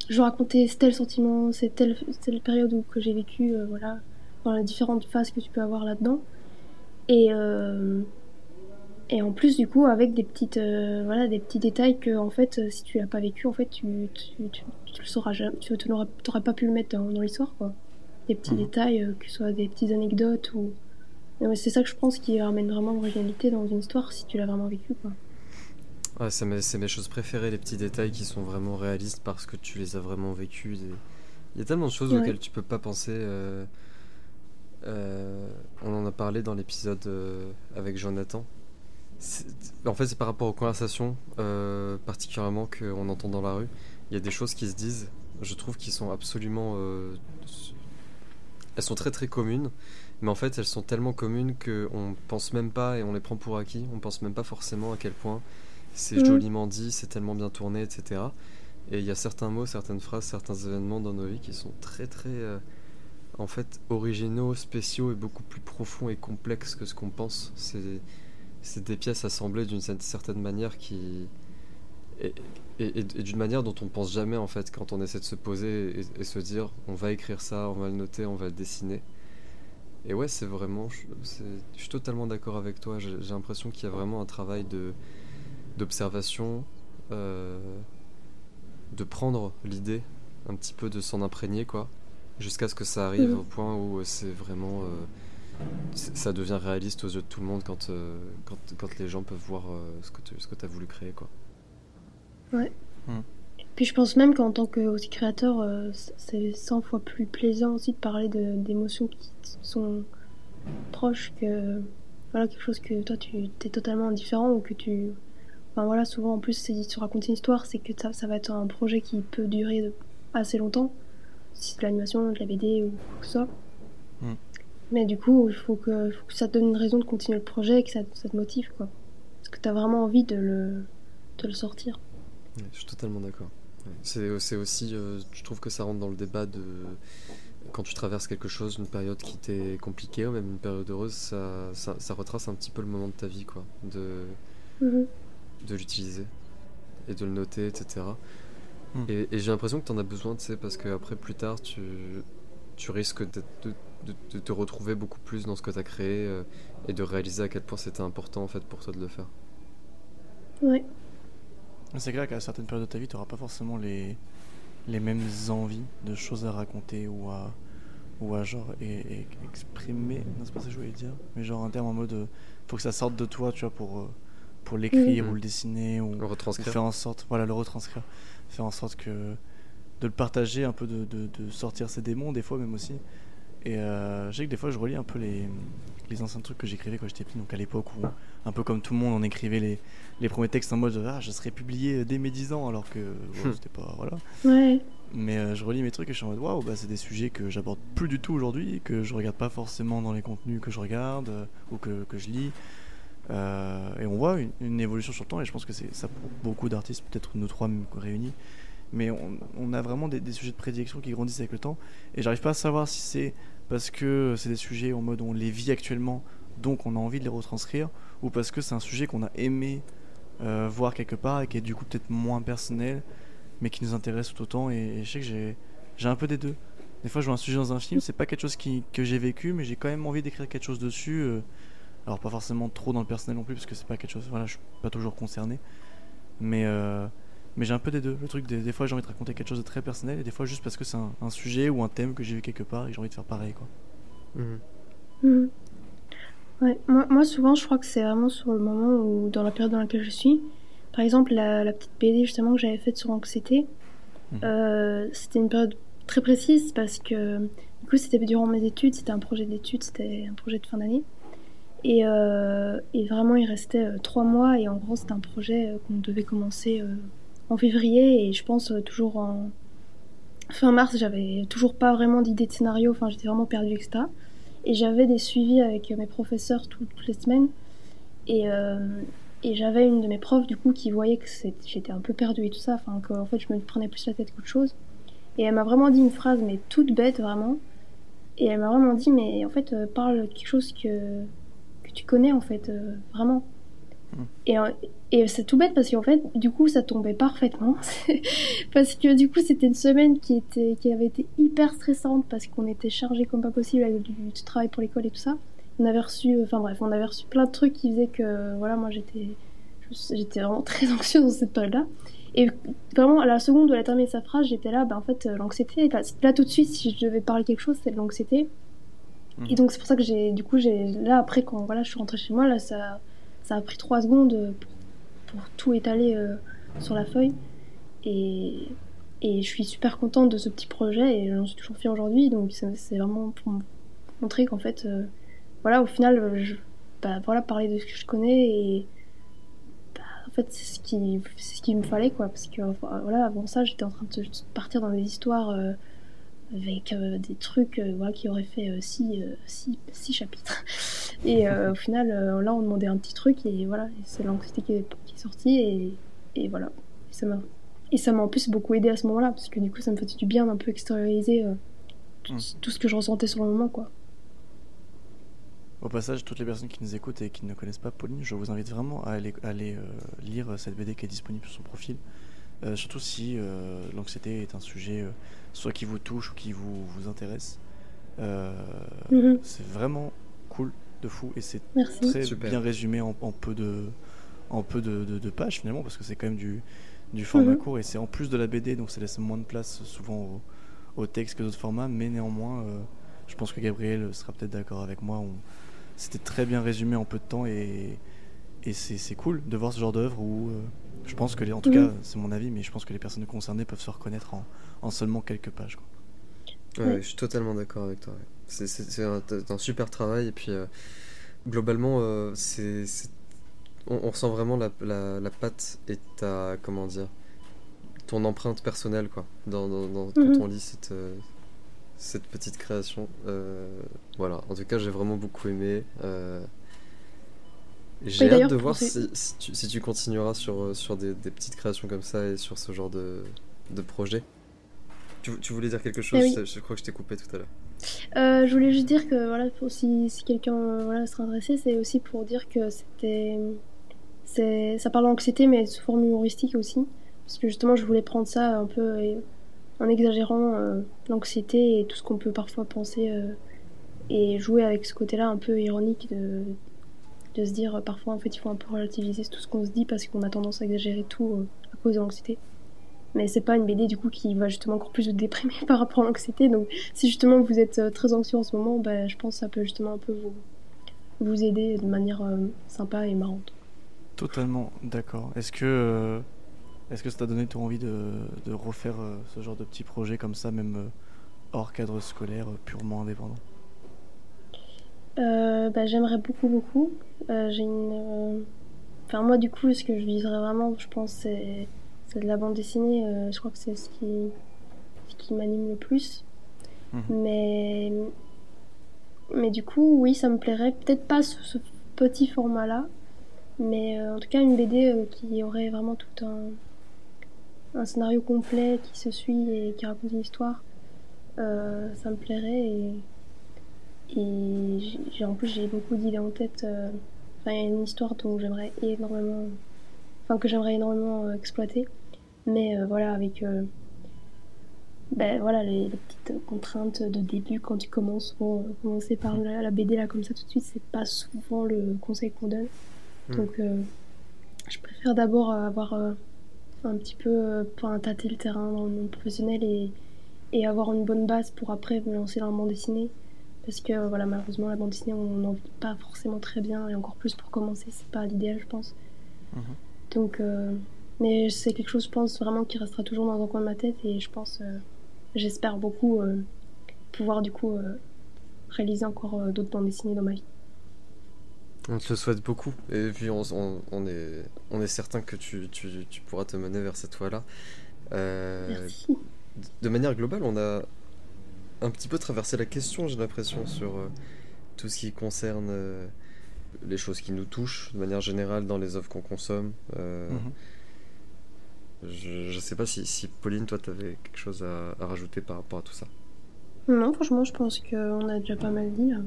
je racontais tel sentiment, c'est telle, telle période où, que j'ai vécu, euh, voilà, dans les différentes phases que tu peux avoir là-dedans. Et, euh, et en plus, du coup, avec des petites, voilà, des petits détails que, en fait, si tu l'as pas vécu, en fait, tu, tu, tu, le sauras jamais, tu n'aurais pas pu le mettre dans, l'histoire, quoi. Des petits mhm. détails, que ce soit des petites anecdotes ou. C'est ça que je pense qui ramène vraiment l'originalité dans une histoire si tu l'as vraiment vécu, quoi c'est mes, choses préférées, les petits détails qui sont vraiment réalistes parce que tu les as vraiment vécus. Il y a tellement de choses auxquelles tu peux pas penser. Euh, euh, on en a parlé dans l'épisode euh, avec Jonathan. En fait, c'est par rapport aux conversations, particulièrement qu'on entend dans la rue. Il y a des choses qui se disent, je trouve, qui sont absolument. elles sont très très communes, mais en fait, elles sont tellement communes qu'on pense même pas et on les prend pour acquis. On pense même pas forcément à quel point c'est mm. joliment dit, c'est tellement bien tourné, etc. Et il y a certains mots, certaines phrases, certains événements dans nos vies qui sont très très euh, en fait originaux, spéciaux et beaucoup plus profonds et complexes que ce qu'on pense. C'est des pièces assemblées d'une certaine manière qui et, et, d'une manière dont on pense jamais en fait quand on essaie de se poser et, se dire on va écrire ça, on va le noter, on va le dessiner. Et ouais, c'est vraiment, je, je suis totalement d'accord avec toi. J'ai l'impression qu'il y a vraiment un travail de d'observation, euh, de prendre l'idée, un petit peu de s'en imprégner, quoi, jusqu'à ce que ça arrive mhm. au point où euh, c'est vraiment. Euh, ça devient réaliste aux yeux de tout le monde quand, quand, quand, les gens peuvent voir ce que tu as voulu créer, quoi. Ouais. Mhm. Puis je pense même qu'en tant que aussi créateur, c'est 100 fois plus plaisant aussi de parler d'émotions qui sont proches que voilà, quelque chose que toi tu es totalement indifférent ou que tu Enfin voilà, souvent en plus, si tu racontes une histoire, c'est que ça, ça, va être un projet qui peut durer assez longtemps, si c'est de l'animation, de la BD ou quoi que ce soit. Hmm. Mais du coup, il faut que, faut que, ça te donne une raison de continuer le projet et que ça, ça te motive, quoi. Parce que tu as vraiment envie de le, de le sortir. je suis totalement d'accord. C'est aussi, euh, je trouve que ça rentre dans le débat de quand tu traverses quelque chose, une période qui t'est compliquée ou même une période heureuse, ça, ça, ça, retrace un petit peu le moment de ta vie, quoi. De, mhm de l'utiliser et de le noter, etc. Hmm. Et, j'ai l'impression que tu en as besoin, tu sais, parce qu'après, plus tard, tu, tu risques de, de, te retrouver beaucoup plus dans ce que tu as créé et de réaliser à quel point c'était important en fait pour toi de le faire. Ouais. C'est clair qu'à certaines périodes de ta vie, tu n'auras pas forcément les, les mêmes envies de choses à raconter ou à, ou à genre et, exprimer. Non, c'est pas ça que je voulais dire, mais genre un terme en mode faut que ça sorte de toi, tu vois, pour, euh, pour l'écrire ou le dessiner ou, le retranscrire. faire en sorte, voilà, le retranscrire, faire en sorte que de le partager, un peu de, de, de sortir ses démons, des fois même aussi. Et euh, je sais que des fois je relis un peu les, les anciens trucs que j'écrivais quand j'étais petit, donc à l'époque où, un peu comme tout le monde, on écrivait les, les premiers textes en mode ah, je serais publié dès mes 10 ans, alors que c'était pas. Voilà. Ouais. Mais euh, je relis mes trucs et je suis en mode waouh, bah, c'est des sujets que j'aborde plus du tout aujourd'hui, que je regarde pas forcément dans les contenus que je regarde euh, ou que, que, je lis. et on voit une, évolution sur le temps, et je pense que c'est ça pour beaucoup d'artistes, peut-être nous trois réunis. Mais on, on a vraiment des, des, sujets de prédilection qui grandissent avec le temps, et j'arrive pas à savoir si c'est parce que c'est des sujets en mode on les vit actuellement, donc on a envie de les retranscrire, ou parce que c'est un sujet qu'on a aimé euh, voir quelque part et qui est du coup peut-être moins personnel, mais qui nous intéresse tout autant. Et, je sais que j'ai, un peu des deux. Des fois, je vois un sujet dans un film, c'est pas quelque chose qui, que j'ai vécu, mais j'ai quand même envie d'écrire quelque chose dessus. Euh, alors, pas forcément trop dans le personnel non plus, parce que c'est pas quelque chose. Voilà, je suis pas toujours concerné. Mais. Euh, mais j'ai un peu des deux. Le truc, des, fois j'ai envie de raconter quelque chose de très personnel et des fois juste parce que c'est un, sujet ou un thème que j'ai vu quelque part et j'ai envie de faire pareil. quoi. Mhm. Mhm. Ouais. Moi, moi, souvent, je crois que c'est vraiment sur le moment ou dans la période dans laquelle je suis. Par exemple, la, la petite BD justement que j'avais faite sur l'anxiété, mhm. euh, c'était une période très précise parce que du coup, c'était durant mes études, c'était un projet d'études, c'était un projet de fin d'année. Et, euh, et, vraiment, il restait euh, trois mois et en gros, c'était un projet qu'on devait commencer en février et je pense euh, toujours en fin mars, j'avais toujours pas vraiment d'idée de scénario, enfin j'étais vraiment perdue, etc. Et j'avais des suivis avec mes professeurs toutes les semaines. Et, euh, et j'avais une de mes profs du coup qui voyait que j'étais un peu perdue et tout ça, enfin qu'en fait je me prenais plus la tête qu'autre chose. Et elle m'a vraiment dit une phrase, mais toute bête vraiment. Et elle m'a vraiment dit, mais en fait, euh, parle quelque chose que, que tu connais en fait, vraiment. Et, et c'est tout bête parce qu'en fait, du coup, ça tombait parfaitement. parce que du coup, c'était une semaine qui, était, qui avait été hyper stressante parce qu'on était chargé comme pas possible avec du, travail pour l'école et tout ça. On avait reçu, enfin bref, on avait reçu plein de trucs qui faisaient que, voilà, moi j'étais, j'étais vraiment très anxieuse dans cette période-là. Et vraiment, à la seconde où elle a terminé sa phrase, j'étais là, bah en fait, l'anxiété, là, là, tout de suite, si je devais parler quelque chose, c'est de l'anxiété. Mmh. Et donc, c'est pour ça que j'ai, du coup, j'ai, là, après, quand voilà, je suis rentrée chez moi, là, ça ça a pris trois secondes pour, tout étaler euh, sur la feuille. Et, je suis super contente de ce petit projet et j'en suis toujours fière aujourd'hui. Donc c'est vraiment pour montrer qu'en fait, euh, voilà, au final, bah, voilà, parler de ce que je connais et bah, en fait, c'est ce ce qu'il me fallait quoi. Parce que voilà, avant ça, j'étais en train de partir dans des histoires. Euh, avec euh, des trucs euh, voilà, qui auraient fait 6 euh, six, six, chapitres. Et au final, là, on demandait un petit truc et voilà, c'est l'anxiété qui, qui, est sortie et, et voilà. Et ça m'a et ça m'a en plus beaucoup aidé à ce moment-là parce que du coup, ça me faisait du bien d'un peu extérioriser tout, mm. tout, ce que je ressentais sur le moment, quoi. Au passage, toutes les personnes qui nous écoutent et qui ne connaissent pas Pauline, je vous invite vraiment à aller, aller lire cette BD qui est disponible sur son profil. surtout si l'anxiété est un sujet soit qui vous touche ou qui vous, vous intéresse. Euh, mhm. C'est vraiment cool, de fou, et c'est très bien résumé en, peu de, en peu de, de, pages finalement, parce que c'est quand même du, du format mhm. court, et c'est en plus de la BD, donc ça laisse moins de place souvent au, texte que d'autres formats, mais néanmoins, euh, je pense que Gabriel sera peut-être d'accord avec moi. C'était très bien résumé en peu de temps, et, et c'est cool de voir ce genre d'œuvre où euh, je pense que, les, en tout mhm. cas, c'est mon avis, mais je pense que les personnes concernées peuvent se reconnaître en, en seulement quelques pages. Ouais, je suis totalement d'accord avec toi. C'est un, un, super travail, et puis euh, globalement, euh, c'est on, on, ressent vraiment la, la, la, patte et ta, comment dire, ton empreinte personnelle, quoi, dans, dans, quand mhm. on lit cette, euh, cette petite création. voilà, en tout cas, j'ai vraiment beaucoup aimé. J'ai hâte de voir si, si, tu, continueras sur, sur des, des, petites créations comme ça et sur ce genre de, de projet. Tu, tu, voulais dire quelque chose eh je, crois que je t'ai coupé tout à l'heure. Euh, je voulais juste dire que voilà, pour, si, si quelqu'un euh, voilà, intéressé, c'est aussi pour dire que c'était. Ça parle d'anxiété, mais sous forme humoristique aussi. Parce que justement, je voulais prendre ça un peu en exagérant l'anxiété et tout ce qu'on peut parfois penser et jouer avec ce côté-là un peu ironique de, de se dire parfois en fait il faut un peu relativiser tout ce qu'on se dit parce qu'on a tendance à exagérer tout à cause de l'anxiété. Mais c'est pas une BD du coup qui va justement encore plus vous déprimer par rapport à l'anxiété. Donc si justement vous êtes très anxieux en ce moment, bah, je pense que ça peut justement un peu vous, vous aider de manière sympa et marrante. Totalement d'accord. Est-ce que, est-ce que ça t'a donné ton envie de, de refaire ce genre de petits projets comme ça, même hors cadre scolaire, purement indépendant? Euh, bah, J'aimerais beaucoup, beaucoup. Euh, j'ai une. Euh, enfin, moi, du coup, ce que je viserais vraiment, je pense, c'est de la bande dessinée. je crois que c'est ce qui, ce qui m'anime le plus. Mhm. Mais. Mais du coup, oui, ça me plairait. Peut-être pas sous ce petit format-là. Mais en tout cas, une BD qui aurait vraiment tout un, un scénario complet qui se suit et qui raconte une histoire. ça me plairait et et j'ai, en plus, j'ai beaucoup d'idées en tête. Euh, enfin, il y a une histoire dont j'aimerais énormément. Enfin, que j'aimerais énormément euh, exploiter. Mais euh, voilà, avec. ben voilà, les, petites contraintes de début quand tu commences. Bon, commencer par la, la, BD là comme ça tout de suite, c'est pas souvent le conseil qu'on donne. Hmm. Donc, je préfère d'abord avoir un petit peu pour tâter le terrain dans le monde professionnel et, et avoir une bonne base pour après me lancer dans le monde dessiné parce que voilà, malheureusement, la bande dessinée, on n'en vit pas forcément très bien, et encore plus pour commencer, c'est pas l'idéal, je pense. Mhm. Donc, euh, mais c'est quelque chose, je pense, vraiment qui restera toujours dans un coin de ma tête, et je pense, euh, j'espère beaucoup euh, pouvoir du coup réaliser encore d'autres bandes dessinées dans ma vie. On te le souhaite beaucoup, et puis on, on, est, on est certain que tu, tu, tu, pourras te mener vers cette voie-là. Merci. De manière globale, on a un petit peu traversé la question, j'ai l'impression, sur euh, tout ce qui concerne euh, les choses qui nous touchent de manière générale dans les œuvres qu'on consomme. Euh, mhm. Je ne sais pas si, si, Pauline, toi, tu avais quelque chose à, rajouter par rapport à tout ça. Non, franchement, je pense qu'on a déjà pas mal dit là.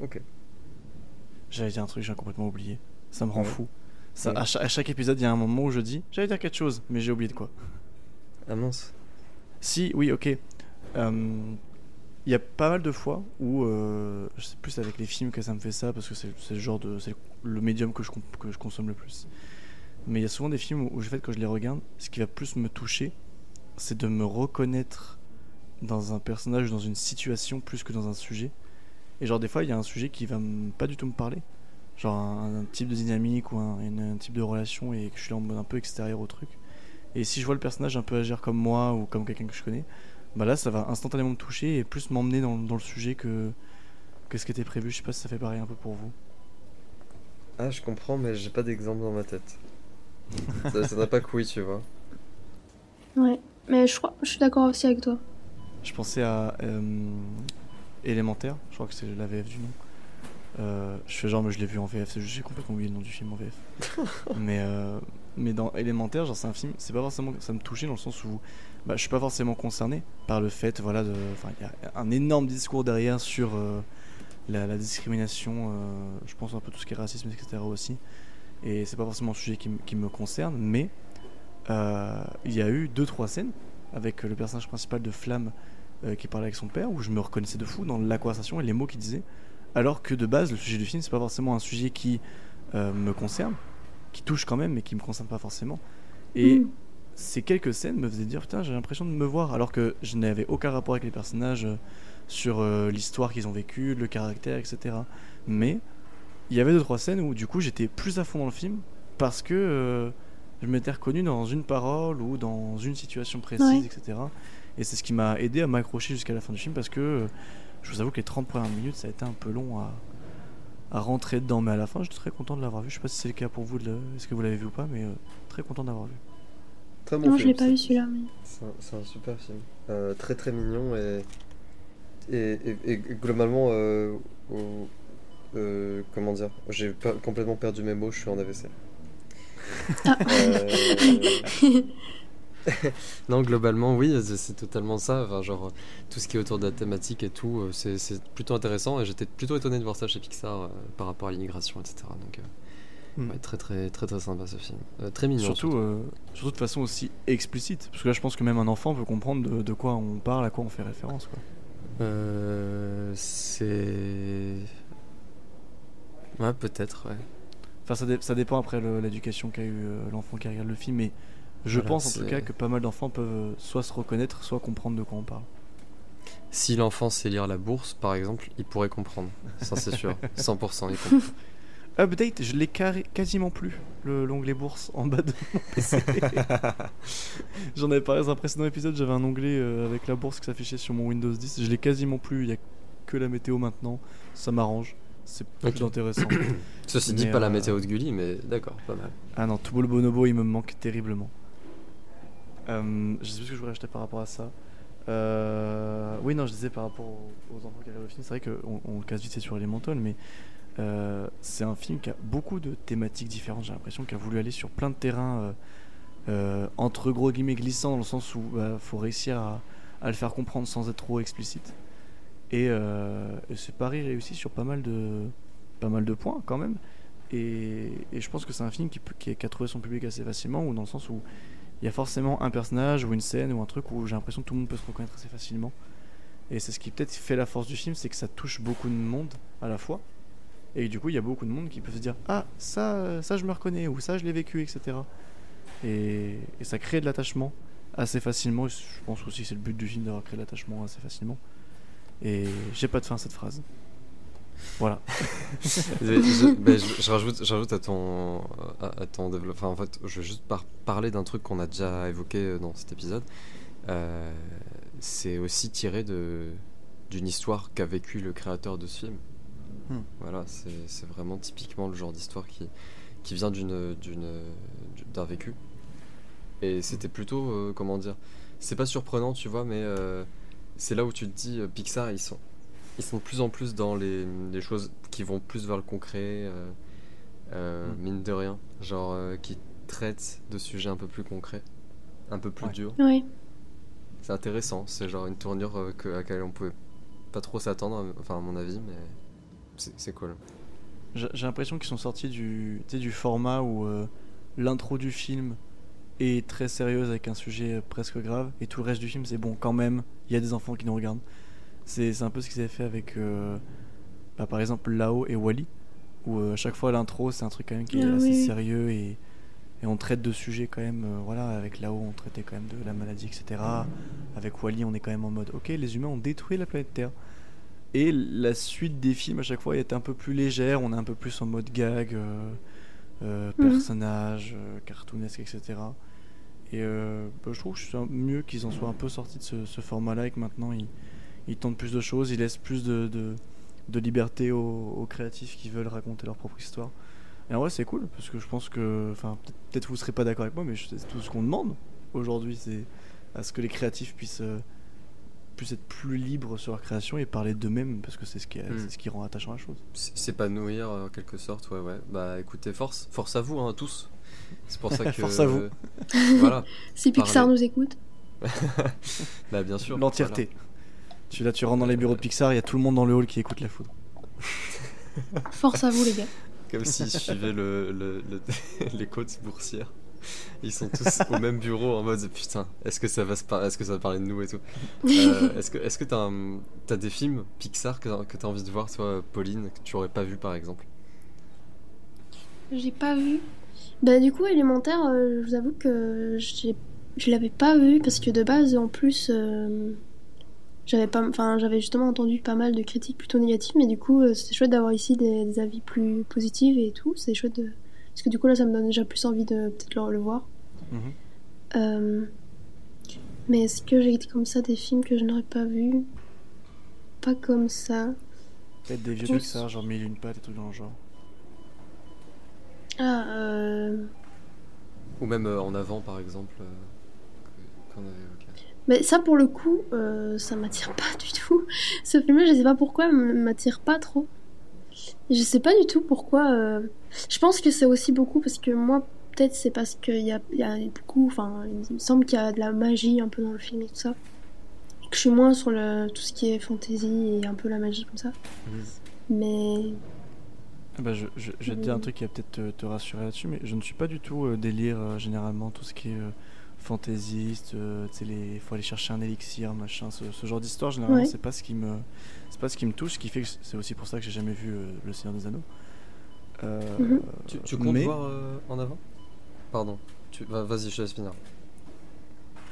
Ok. J'allais dire un truc, j'ai complètement oublié. Ça me rend fou. Ça, à, chaque, épisode, il y a un moment où je dis j'allais dire quelque chose, mais j'ai oublié de quoi. Ah mince. Si, oui, ok. Euh, il y a pas mal de fois où, euh, je sais plus avec les films que ça me fait ça, parce que c'est le genre de, c'est le médium que je, que je consomme le plus. Mais il y a souvent des films où, je fais quand je les regarde, ce qui va plus me toucher, c'est de me reconnaître dans un personnage, dans une situation, plus que dans un sujet. Et genre des fois, il y a un sujet qui va pas du tout me parler, genre un, type de dynamique ou un, type de relation, et que je suis en mode un peu extérieur au truc. Et si je vois le personnage un peu agir comme moi ou comme quelqu'un que je connais, bah là ça va instantanément me toucher et plus m'emmener dans, dans, le sujet que, que ce qui était prévu. Je sais pas si ça fait pareil un peu pour vous. Ah, je comprends, mais j'ai pas d'exemple dans ma tête. Ça n'a pas couillé, tu vois. Ouais, mais je crois, je suis d'accord aussi avec toi. Je pensais à euh, Élémentaire, je crois que c'est la VF du nom. Euh, je fais genre, mais je l'ai vu en VF, j'ai complètement oublié le nom du film en VF. mais, euh, mais dans Élémentaire, genre c'est un film, c'est pas forcément ça me touchait dans le sens où bah, je suis pas forcément concerné par le fait, voilà, de, il y a un énorme discours derrière sur euh, la, discrimination, euh, je pense un peu tout ce qui est racisme, etc. aussi. Et c'est pas forcément un sujet qui, qui me concerne, mais euh, il y a eu deux trois scènes avec le personnage principal de Flamme qui parlait avec son père où je me reconnaissais de fou dans la conversation et les mots qu'il disait. Alors que de base, le sujet du film, c'est pas forcément un sujet qui me concerne, qui touche quand même, mais qui me concerne pas forcément. Et mm ces quelques scènes me faisaient dire putain j'ai l'impression de me voir alors que je n'avais aucun rapport avec les personnages euh, sur euh, l'histoire qu'ils ont vécu, le caractère, etc. Mais il y avait deux trois scènes où du coup j'étais plus à fond dans le film parce que euh, je m'étais reconnu dans une parole ou dans une situation précise, etc. Et c'est ce qui m'a aidé à m'accrocher jusqu'à la fin du film parce que je vous avoue que les 30 premières minutes ça a été un peu long à, à rentrer dedans, mais à la fin j'étais très content de l'avoir vu. Je sais pas si c'est le cas pour vous, est-ce que vous l'avez vu ou pas, mais très content d'avoir vu. Très bon non, je l'ai pas vu celui-là. Mais... C'est un, super film. Euh, très très mignon et, et, et, globalement, euh, euh, comment dire, j'ai complètement perdu mes mots, je suis en AVC. Ah. non, globalement, oui, c'est totalement ça. Enfin, genre, tout ce qui est autour de la thématique et tout, c'est plutôt intéressant. Et j'étais plutôt étonné de voir ça chez Pixar par rapport à l'immigration, etc. Donc, Hmm. très très très très sympa ce film. Euh, très mignon. Surtout, euh, surtout. de façon aussi explicite. Parce que là je pense que même un enfant peut comprendre de, quoi on parle, à quoi on fait référence. Euh, C'est. Ouais, peut-être, ouais. Enfin, ça, ça dépend après l'éducation qu'a eu euh, l'enfant qui regarde le film, mais je pense en tout cas que pas mal d'enfants peuvent euh, soit se reconnaître, soit comprendre de quoi on parle. Si l'enfant sait lire la bourse, par exemple, il pourrait comprendre. Ça, c'est sûr. 100%, il comprend. Update, je l'ai quasiment plus, l'onglet bourse en bas de mon PC. J'en avais parlé dans un précédent épisode, j'avais un onglet euh, avec la bourse qui s'affichait sur mon Windows 10. Je l'ai quasiment plus, il n'y a que la météo maintenant. Ça m'arrange, c'est plus intéressant. Ceci dit, pas la euh, météo de Gulli, mais d'accord, pas mal. Ah non, tout le bonobo, il me manque terriblement. Euh, je sais plus ce que je voulais acheter par rapport à ça. Euh, oui, non, je disais par rapport aux, enfants qui arrivent au film, c'est vrai qu'on on casse vite, c'est sur Elemental, mais euh, c'est un film qui a beaucoup de thématiques différentes. J'ai l'impression qu'il a voulu aller sur plein de terrains entre gros guillemets glissants, dans le sens où il bah, faut réussir à, le faire comprendre sans être trop explicite. Et, et c'est Paris réussi sur pas mal de, pas mal de points quand même. Et, je pense que c'est un film qui, qui, a trouvé son public assez facilement, ou dans le sens où il y a forcément un personnage ou une scène ou un truc où j'ai l'impression que tout le monde peut se reconnaître assez facilement. Et c'est ce qui peut-être fait la force du film, c'est que ça touche beaucoup de monde à la fois. Et du coup, il y a beaucoup de monde qui peut se dire Ah, ça, ça je me reconnais, ou ça je l'ai vécu, etc. Et, et ça crée de l'attachement assez facilement. Je pense aussi que c'est le but du film d'avoir créé de l'attachement assez facilement. Et j'ai pas de fin à cette phrase. Voilà. je, rajoute, j'ajoute à ton, à, ton développement. en fait, je vais juste parler d'un truc qu'on a déjà évoqué euh, dans cet épisode. Euh, c'est aussi tiré d'une histoire qu'a vécu le créateur de ce film. Hmm. Voilà, c'est, vraiment typiquement le genre d'histoire qui, qui vient d'un vécu. Et c'était plutôt, euh, comment dire, c'est pas surprenant, tu vois, mais c'est là où tu te dis, Pixar, ils sont ils sont de plus en plus dans les, choses qui vont plus vers le concret, euh, euh, mm. mine de rien, genre euh, qui traitent de sujets un peu plus concrets, un peu plus durs. Oui. C'est intéressant, c'est genre une tournure que, à laquelle on pouvait pas trop s'attendre, enfin à mon avis, mais c'est cool. J'ai l'impression qu'ils sont sortis du, du format où l'intro du film est très sérieuse avec un sujet presque grave et tout le reste du film c'est bon quand même, il y a des enfants qui nous regardent. C'est un peu ce qu'ils avaient fait avec, euh, bah, par exemple, Lao et Wally, où euh, à chaque fois l'intro, c'est un truc quand même qui est ah assez sérieux et, et, on traite de sujets quand même. Euh, voilà, avec Lao, on traitait quand même de la maladie, etc. Avec Wally, on est quand même en mode, ok, les humains ont détruit la planète Terre. Et la suite des films, à chaque fois, est un peu plus légère, on est un peu plus en mode gag, mhm. personnage, cartoonesque, etc. Et bah, je trouve que c'est mieux qu'ils en soient un peu sortis de ce, ce format-là et que maintenant ils ils tentent plus de choses, ils laissent plus de, de, liberté aux, créatifs qui veulent raconter leur propre histoire. Et en vrai, c'est cool, parce que je pense que, enfin, peut-être vous serez pas d'accord avec moi, mais c'est tout ce qu'on demande aujourd'hui, c'est à ce que les créatifs puissent, euh, puissent être plus libres sur leur création et parler d'eux-mêmes, parce que c'est ce, qui hmm. ce qui rend attachant la chose. S'épanouir en quelque sorte, ouais, ouais. Bah écoutez, force, force à vous, hein, tous. C'est pour ça que. force à vous. voilà. Si Pixar nous écoute. bah bien sûr. L'entièreté. Tu, là, tu rentres dans les bureaux de Pixar, il y a tout le monde dans le hall qui écoute la foudre. Force à vous, les gars. Comme s'ils suivaient le, les côtes boursières. Ils sont tous au même bureau en mode putain, est-ce que ça va se est-ce que ça va parler de nous et tout. Euh, est-ce que est-ce que t'as as des films Pixar que t'as, que envie de voir toi, Pauline, que tu aurais pas vu par exemple? J'ai pas vu. Bah du coup, élémentaire, euh, je vous avoue que je l'avais pas vu parce que de base, en plus. Euh, j'avais pas enfin j'avais justement entendu pas mal de critiques plutôt négatives mais du coup euh, c'est chouette d'avoir ici des, avis plus positifs et tout c'est chouette de parce que du coup là ça me donne déjà plus envie de peut-être le, voir mhm. euh, mais est-ce que j'ai été comme ça des films que je n'aurais pas vus? Pas comme ça peut-être des vieux ça genre mille une pattes et tout dans le genre ah euh... ou même euh, en avant par exemple qu'on avait mais ça, pour le coup, euh, ça m'attire pas du tout. Ce film-là, je sais pas pourquoi, m'attire pas trop. Je sais pas du tout pourquoi. Euh, je pense que c'est aussi beaucoup parce que moi, peut-être c'est parce qu'il y a, y a beaucoup. Enfin, il me semble qu'il y a de la magie un peu dans le film et tout ça. Et que je suis moins sur le, tout ce qui est fantasy et un peu la magie comme ça. Mais. Ah bah je, je, vais te dire un truc qui va peut-être te, rassurer là-dessus, mais je ne suis pas du tout euh, délire généralement tout ce qui est fantaisiste, il faut aller chercher un élixir, machin, ce, genre d'histoire généralement c'est pas ce qui me c'est pas ce qui me touche, ce qui fait que c'est aussi pour ça que j'ai jamais vu Le Seigneur des Anneaux. Mhm. Tu, tu, comptes voir en avant? Pardon, tu... vas-y je laisse finir.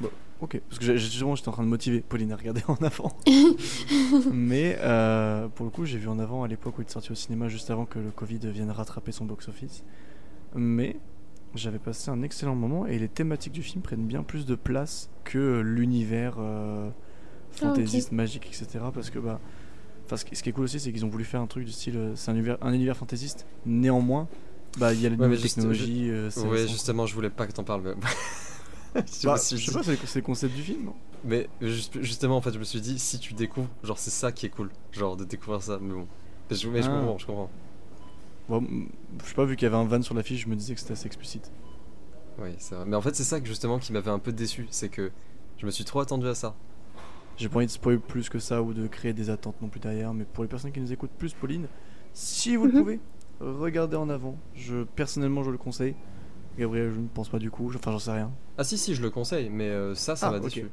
Bon, ok, parce que justement j'étais en train de motiver Pauline à regarder en avant. Mais euh, pour le coup, j'ai vu en avant à l'époque où il est sorti au cinéma juste avant que le Covid vienne rattraper son box-office. Mais j'avais passé un excellent moment et les thématiques du film prennent bien plus de place que l'univers euh, ah, fantaisiste, magique, etc. Parce que bah, ce qui est cool aussi, c'est qu'ils ont voulu faire un truc du style, euh, c'est un univers, un univers fantaisiste. Néanmoins, bah il y a la technologie. ouais, justement, je voulais pas que t'en parles. Mais... je, bah, sais pas, c'est le concept du film, non? Mais justement, en fait, je me suis dit, si tu découvres, genre, c'est ça qui est cool, genre, de découvrir ça. Mais bon, je, mais je ah. comprends, je comprends. Bon, je sais pas, vu qu'il y avait un van sur l'affiche, je me disais que c'était assez explicite. Oui, c'est vrai. Mais en fait, c'est ça que justement qui m'avait un peu déçu, c'est que je me suis trop attendu à ça. J'ai pas envie de spoiler plus que ça ou de créer des attentes non plus derrière, mais pour les personnes qui nous écoutent plus, Pauline, si vous le mhm. pouvez, regardez en avant. Je personnellement, je le conseille. Gabriel, je ne pense pas du coup, enfin j'en sais rien. Ah si si, je le conseille, mais euh, ça, ça ah, m'a déçu.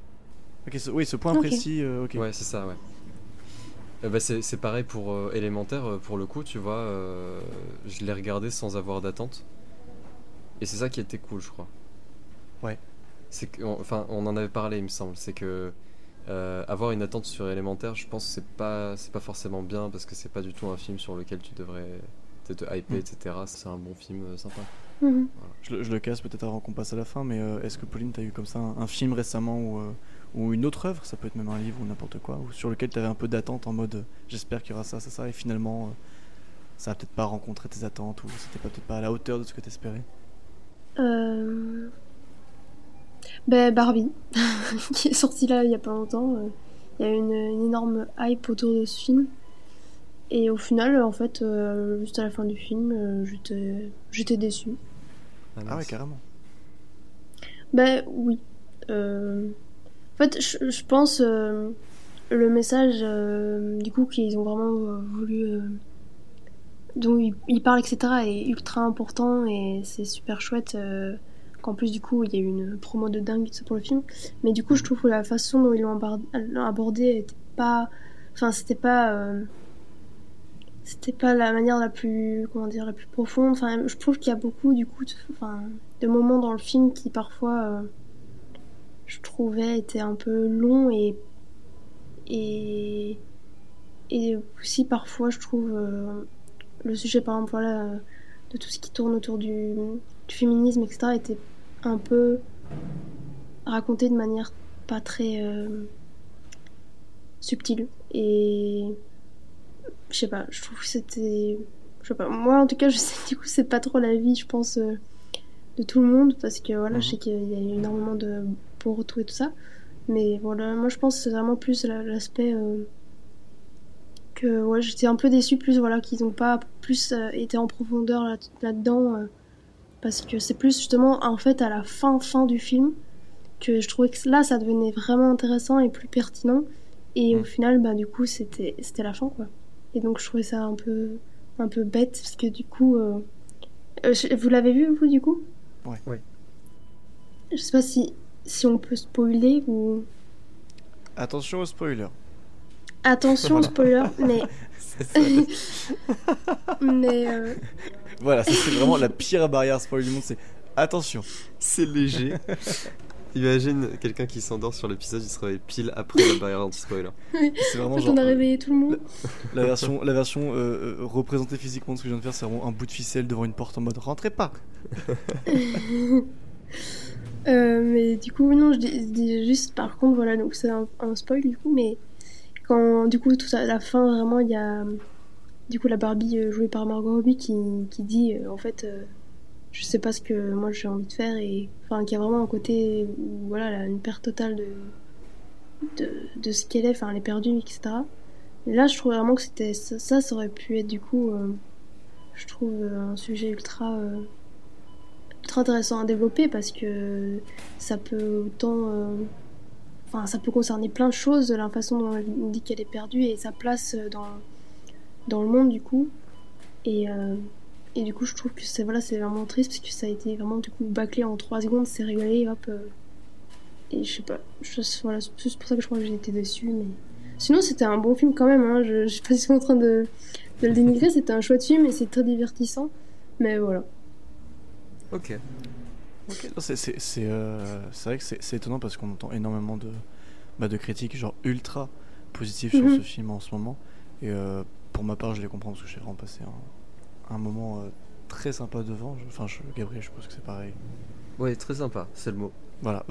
oui, ce point précis, euh, ok. Ouais, c'est ça, ouais. Euh, bah, c'est pareil pour élémentaire, pour le coup, tu vois, je l'ai regardé sans avoir d'attente. Et c'est ça qui était cool, je crois. Ouais. C'est enfin, on en avait parlé, il me semble. C'est que avoir une attente sur élémentaire, je pense que c'est pas, c'est pas forcément bien parce que c'est pas du tout un film sur lequel tu devrais te hyper, mm. etc. C'est un bon film sympa. Mhm. Je, le casse peut-être avant qu'on passe à la fin, mais euh, est-ce que Pauline, tu as eu comme ça un, film récemment ou, euh, ou, une autre œuvre, ça peut être même un livre ou n'importe quoi, ou sur lequel tu avais un peu d'attente en mode j'espère qu'il y aura ça, ça, ça, et finalement euh, ça a peut-être pas rencontré tes attentes ou c'était peut-être pas à la hauteur de ce que tu espérais ben, Barbie, qui est sorti là il y a pas longtemps. Il y a une, une énorme hype autour de ce film. Et au final, en fait, juste à la fin du film, j'étais déçue. Ah, ah ouais, carrément. Ben oui. Euh, en fait, je, pense euh, le message euh, du coup qu'ils ont vraiment voulu, dont ils, parlent etc. est ultra important et c'est super chouette. Qu'en plus du coup il y a eu une promo de dingue pour le film, mais du coup je trouve que la façon dont ils l'ont abordé était pas, enfin c'était pas c'était pas la manière la plus comment dire la plus profonde. Enfin je trouve qu'il y a beaucoup du coup de, moments dans le film qui parfois euh, je trouvais étaient un peu longs et et aussi parfois je trouve euh, le sujet par exemple de tout ce qui tourne autour du, du féminisme etc était un peu raconté de manière pas très euh, subtile et je sais pas, je trouve que c'était. Je sais pas, moi en tout cas, je sais du coup, c'est pas trop la vie, je pense, euh, de tout le monde, parce que voilà, je mhm. sais qu'il y a énormément de pour tout et tout ça. Mais voilà, moi je pense que c'est vraiment plus l'aspect euh, que ouais, j'étais un peu déçue, plus voilà, qu'ils n'ont pas plus été en profondeur là-dedans, parce que c'est plus justement en fait à la fin, fin du film que je trouvais que là ça devenait vraiment intéressant et plus pertinent. Et au mhm. final, bah, du coup, c'était la fin, quoi. Et donc je trouvais ça un peu, un peu bête, parce que du coup... Euh, euh, vous l'avez vu, vous, du coup? Ouais. ouais. Je sais pas si, si on peut spoiler ou... Attention au spoiler. Attention au spoiler, mais... mais... Euh, voilà, c'est vraiment la pire barrière spoiler du monde, c'est... Attention, c'est léger. Imagine quelqu'un qui s'endort sur l'épisode, il se réveille pile après la barrière anti-spoiler. c'est vraiment genre. On a réveillé tout le monde. La, version, la version euh, euh, représentée physiquement de ce que je viens de faire, c'est vraiment un bout de ficelle devant une porte en mode rentrez pas. Euh, mais du coup, non, je dis, juste par contre, voilà, donc c'est un, spoil du coup, mais quand du coup, tout à la fin, vraiment, il y a du coup la Barbie jouée par Margot Robbie qui, qui dit en fait je sais pas ce que moi j'ai envie de faire et enfin qu'il y a vraiment un côté où voilà une perte totale de de, de ce qu'elle est enfin elle est perdue etc et là je trouve vraiment que c'était ça, ça, aurait pu être du coup euh, je trouve un sujet ultra euh, ultra intéressant à développer parce que ça peut autant euh, enfin ça peut concerner plein de choses la façon dont elle dit qu'elle est perdue et sa place dans dans le monde du coup et et du coup, je trouve que c'est voilà, vraiment triste parce que ça a été vraiment du coup bâclé en 3 secondes, c'est réglé, hop, euh, et je sais pas, je, voilà, c'est pour ça que je crois que j'ai été déçue. Mais sinon, c'était un bon film quand même. Hein. Je, je suis pas si en train de, de le dénigrer. C'était un chouette film et c'est très divertissant. Mais voilà. Ok. Ok, c'est euh, vrai que c'est étonnant parce qu'on entend énormément de, bah, de critiques genre ultra positives sur mhm. ce film en ce moment. Et euh, pour ma part, je les comprends parce que j'ai vraiment passé un, un moment euh, très sympa devant. Enfin, je, Gabriel, je pense que c'est pareil. Ouais, très sympa, c'est le mot. Voilà.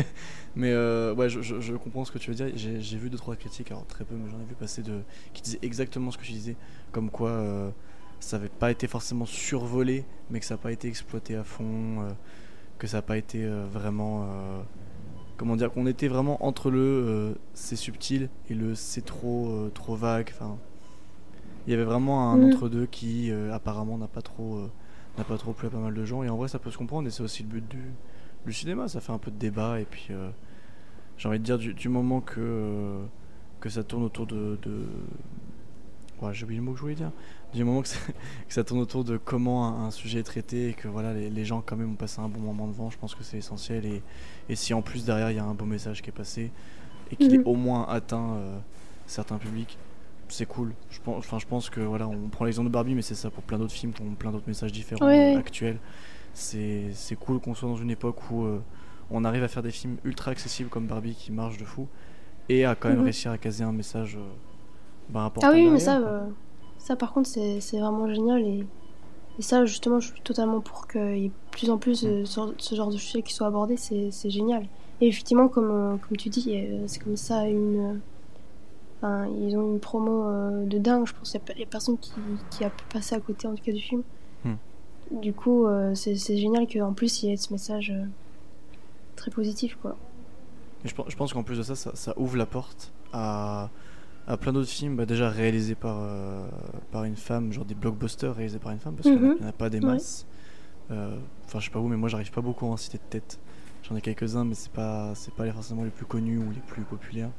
mais ouais, je, je, comprends ce que tu veux dire. J'ai vu deux trois critiques, alors très peu, mais j'en ai vu passer de qui disaient exactement ce que tu disais, comme quoi ça n'avait pas été forcément survolé, mais que ça n'a pas été exploité à fond, euh, que ça n'a pas été euh, vraiment. Euh, comment dire Qu'on était vraiment entre le c'est subtil et le c'est trop, trop vague. Enfin, il y avait vraiment un mm. entre-deux qui apparemment n'a pas trop. n'a pas trop plu à pas mal de gens et en vrai ça peut se comprendre et c'est aussi le but du, du, cinéma ça fait un peu de débat et puis j'ai envie de dire du, moment que que ça tourne autour de, de... Ouais, j'ai oublié le mot que je voulais dire du moment que, ça tourne autour de comment un, sujet est traité et que voilà, les, gens quand même ont passé un bon moment devant, je pense que c'est essentiel. Et, et, si en plus derrière il y a un beau message qui est passé et qu'il est mhm. au moins atteint euh, certains publics, c'est cool. Je pense, enfin, je pense que voilà, on prend l'exemple de Barbie, mais c'est ça pour plein d'autres films qui ont plein d'autres messages différents actuels. C'est cool qu'on soit dans une époque où euh, on arrive à faire des films ultra accessibles comme Barbie qui marche de fou et à quand même mhm. réussir à caser un message euh, bah, important. Ah oui, mais ça. Ça, par contre, c'est vraiment génial. Et, et, ça, justement, je suis totalement pour qu'il y ait plus en plus de ce, genre de sujet qui soit abordé. C'est génial. Et effectivement, comme, euh, comme tu dis, c'est comme ça une. Enfin, ils ont une promo euh, de dingue. Je pense qu'il y, a personne qui, qui, a pu passer à côté, en tout cas, du film. Hmm. Du coup, euh, c'est génial qu'en plus, il y ait ce message très positif, quoi. je, je pense qu'en plus de ça, ça, ça, ouvre la porte à à plein d'autres films bah, déjà réalisés par, euh, par une femme, genre des blockbusters réalisés par une femme, parce qu'il n'y en, a pas des masses. Euh, enfin, je sais pas où, mais moi j'arrive pas beaucoup à en citer de tête. J'en ai quelques-uns, mais c'est pas, c'est pas forcément les plus connus ou les plus populaires.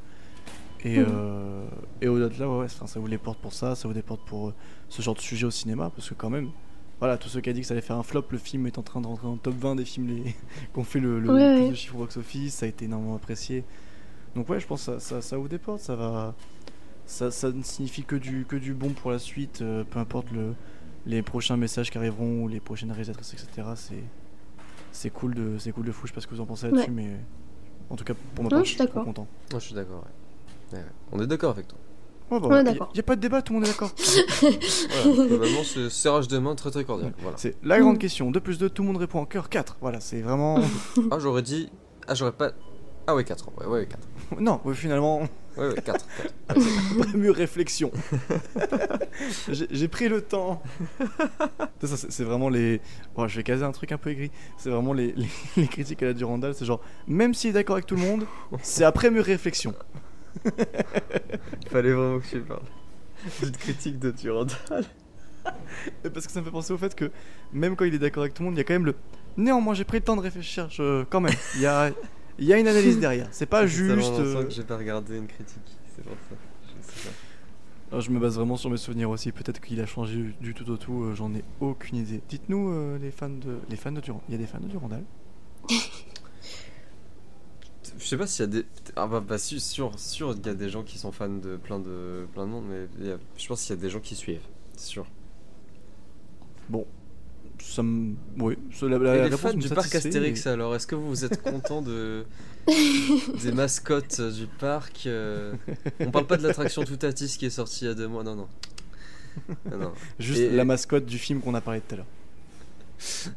Et, mhm. euh, et au-delà de là, ouais, ça ouvre les portes pour ça, ça ouvre des portes pour ce genre de sujet au cinéma, parce que quand même, voilà, tous ceux qui ont dit que ça allait faire un flop, le film est en train de rentrer dans le top 20 des films les... qui ont fait le, plus de chiffres box-office, ça a été énormément apprécié. Donc ouais, je pense que ça, ça, ça ouvre des portes, ça va ça, ne signifie que du, que du bon pour la suite, euh, peu importe le, les prochains messages qui arriveront ou les prochaines réalisatrices, etc. C'est, c'est cool de c'est cool de fou. Je sais pas ce que vous en pensez là-dessus, mais en tout cas pour moi, je suis d'accord. content. je suis d'accord. On est d'accord avec toi. Il bah, n'y a, pas de débat, tout le monde est d'accord. voilà, c'est serrage de main très très cordial. Voilà. C'est la grande question. 2 plus 2, tout le monde répond en cœur. 4. Voilà, c'est vraiment. ah, j'aurais dit. Ah, j'aurais pas. Ah, ouais, 4. Ouais, ouais, 4. non, finalement. Ouais, ouais, 4. Après mûre réflexion. J'ai pris le temps. C'est vraiment les. Bon, je vais caser un truc un peu aigri. C'est vraiment les, les, critiques à la Durandal. C'est genre, même s'il est d'accord avec tout le monde, c'est après mûre réflexion. Il fallait vraiment que tu parles. D'une critique de Durandal. Parce que ça me fait penser au fait que même quand il est d'accord avec tout le monde, il y a quand même le. Néanmoins, j'ai pris le temps de réfléchir. Quand même, il y a il y a une analyse derrière. C'est pas juste. C'est euh... que j'ai pas regardé une critique. C'est pour ça. Je, sais pas. je me base vraiment sur mes souvenirs aussi. Peut-être qu'il a changé du tout au tout. Euh, j'en ai aucune idée. Dites-nous euh, les fans de les fans de Durand. Il y a des fans de Durandal? je sais pas s'il y a des. Ah bah, bah sûr, sûr, il y a des gens qui sont fans de plein de plein de monde, mais je pense qu'il y a des gens qui suivent. C'est sûr. Bon, ça me. Oui, la, la, les fans du parc Astérix, alors, est-ce que vous êtes content de. des mascottes du parc euh, On parle pas de l'attraction Toutatis qui est sortie il y a deux mois, non, non. non. Juste la mascotte du film qu'on a parlé tout à l'heure.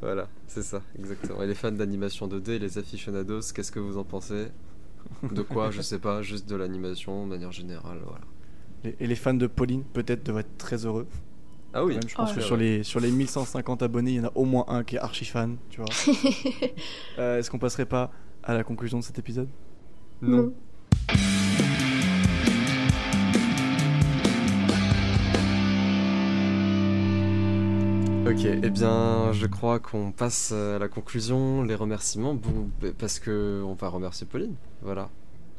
voilà, c'est ça, exactement. Et les fans d'animation 2D, les aficionados, qu'est-ce que vous en pensez? De quoi Je sais pas, juste de l'animation de manière générale, voilà. Et les fans de Pauline, peut-être, devraient être très heureux. Ah oui. je pense que sur les, sur les 1150 abonnés, il y en a au moins un qui est archi fan, tu vois. Euh, est-ce qu'on passerait pas à la conclusion de cet épisode? Non. Ok, eh bien, je crois qu'on passe à la conclusion, les remerciements, parce que on va remercier Pauline. Voilà.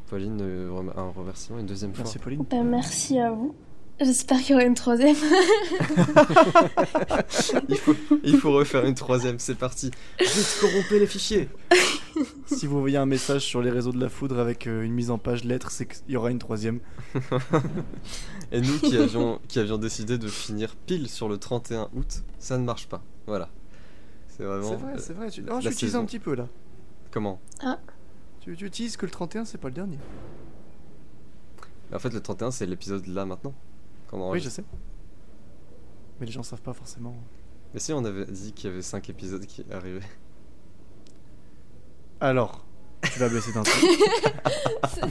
Pauline, euh, un remerciement une deuxième fois. Merci Pauline. Ben, merci à vous. J'espère qu'il y aura une troisième. il, faut, il faut refaire une troisième, c'est parti. Vite, corrompez les fichiers. si vous voyez un message sur les réseaux de la foudre avec euh, une mise en page lettre, c'est qu'il y aura une troisième. Et nous qui avions, qui avions décidé de finir pile sur le 31 août, ça ne marche pas. Voilà. C'est vraiment. C'est vrai, c'est vrai. Tu, non, utilises un petit peu là. Comment? Ah. Tu, tu utilises que le 31, c'est pas le dernier. En fait, le 31, c'est l'épisode là maintenant. Oui, je sais. Mais les gens savent pas forcément. Mais si, on avait dit qu'il y avait 5 épisodes qui arrivaient. Alors, tu vas baisser d'un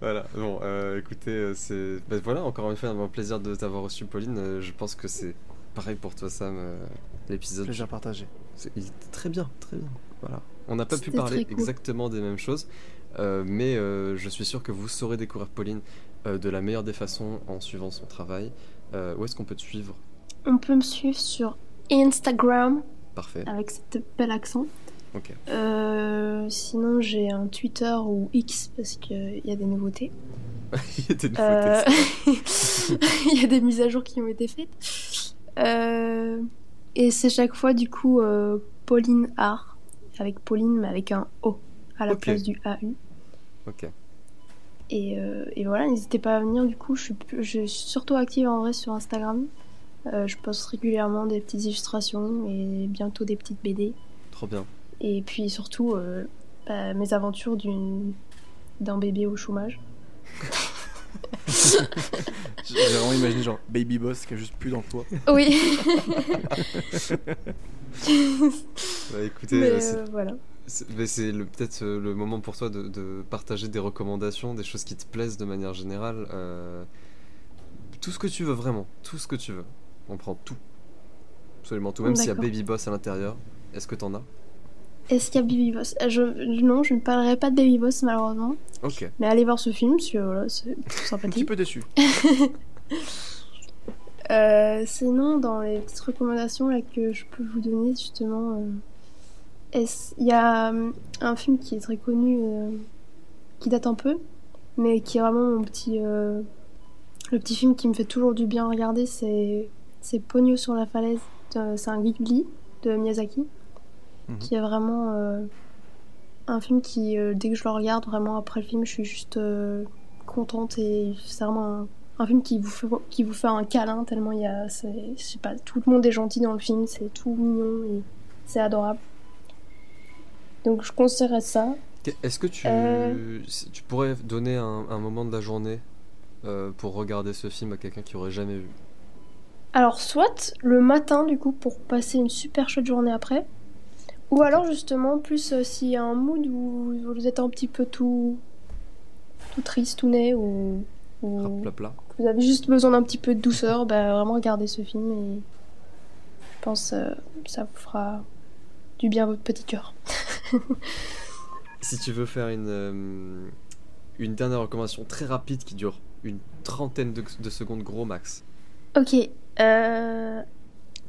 voilà, bon, euh, écoutez, euh, c'est. Bah, voilà, encore une fois, un plaisir de t'avoir reçu, Pauline. Euh, je pense que c'est pareil pour toi, Sam, l'épisode. Plaisir partagé. Il était très bien, très bien. Voilà. On n'a pas pu parler exactement des mêmes choses, mais je suis sûr que vous saurez découvrir Pauline de la meilleure des façons en suivant son travail. Euh, où est-ce qu'on peut te suivre? On peut me suivre sur Instagram. Parfait. Avec cet bel accent. Ok. Euh, sinon, j'ai un Twitter ou X parce qu'il y a des nouveautés. Il y a des nouveautés. Il y a des mises à jour qui ont été faites. Et c'est chaque fois, du coup, Pauline Art. Avec Pauline, mais avec un O à la place du AU. Ok. Euh, et, voilà, n'hésitez pas à venir. Du coup, je suis, je suis surtout active en vrai sur Instagram. Euh, je poste régulièrement des petites illustrations et bientôt des petites BD. Trop bien. Et puis surtout euh, bah, mes aventures d'un bébé au chômage. J'ai vraiment imaginé genre baby boss qui a juste plus d'emploi. Oui. bah, écoutez, voilà. C'est peut-être euh, le moment pour toi de, partager des recommandations, des choses qui te plaisent de manière générale. Euh, tout ce que tu veux, vraiment. Tout ce que tu veux. On prend tout. Absolument tout. Même s'il y a Baby Boss à l'intérieur. Est-ce que t'en as? Est-ce qu'il y a Baby Boss? Euh, je, Non, je ne parlerai pas de Baby Boss malheureusement. Ok. Mais allez voir ce film, parce que voilà, c'est sympathique. Un petit peu déçu. sinon, dans les petites recommandations là, que je peux vous donner, justement. Il y a euh, un film qui est très connu, euh, qui date un peu, mais qui est vraiment mon petit. Euh, le petit film qui me fait toujours du bien à regarder, c'est, c'est Pogno sur la falaise. C'est un Ghibli de Miyazaki, mhm. qui est vraiment un film qui, dès que je le regarde, vraiment après le film, je suis juste contente et c'est vraiment un, film qui vous, fait, qui vous fait un câlin tellement il y a. je sais pas, tout le monde est gentil dans le film, c'est tout mignon et c'est adorable. Donc je conseillerais ça. Est-ce que tu, euh, tu pourrais donner un, moment de la journée euh, pour regarder ce film à quelqu'un qui aurait jamais vu? Alors soit le matin du coup pour passer une super chouette journée après, ou alors justement plus euh, s'il y a un mood où vous êtes un petit peu tout tout triste, tout né ou, ou vous avez juste besoin d'un petit peu de douceur, bah, vraiment regardez ce film et je pense que ça vous fera du bien votre petit cœur. si tu veux faire une, euh, une dernière recommandation très rapide qui dure une trentaine de, secondes gros max. Ok. Euh,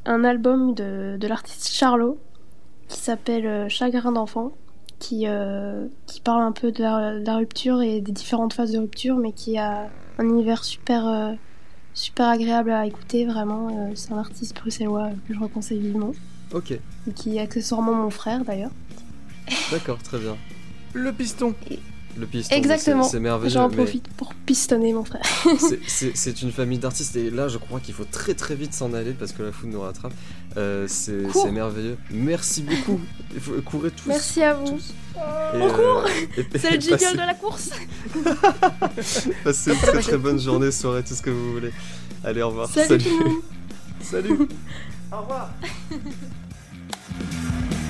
un album de, de l'artiste Charlot qui s'appelle euh, Chagrin d'enfant, qui, qui parle un peu de la, rupture et des différentes phases de rupture, mais qui a un univers super, super agréable à écouter, vraiment. C'est un artiste bruxellois que je reconseille vivement. Ok. qui est accessoirement mon frère d'ailleurs. D'accord, très bien. Le piston. Le piston. Exactement. C'est merveilleux. J'en profite pour pistonner mon frère. c'est une famille d'artistes et là je crois qu'il faut très très vite s'en aller parce que la foule nous rattrape. Euh, c'est merveilleux. Merci beaucoup. Il faut courir tous. Merci à vous. On court euh, C'est le jingle de la course Passez une très très bonne journée, soirée, tout ce que vous voulez. Allez, au revoir. Salut Salut, Salut. Au revoir Thank you.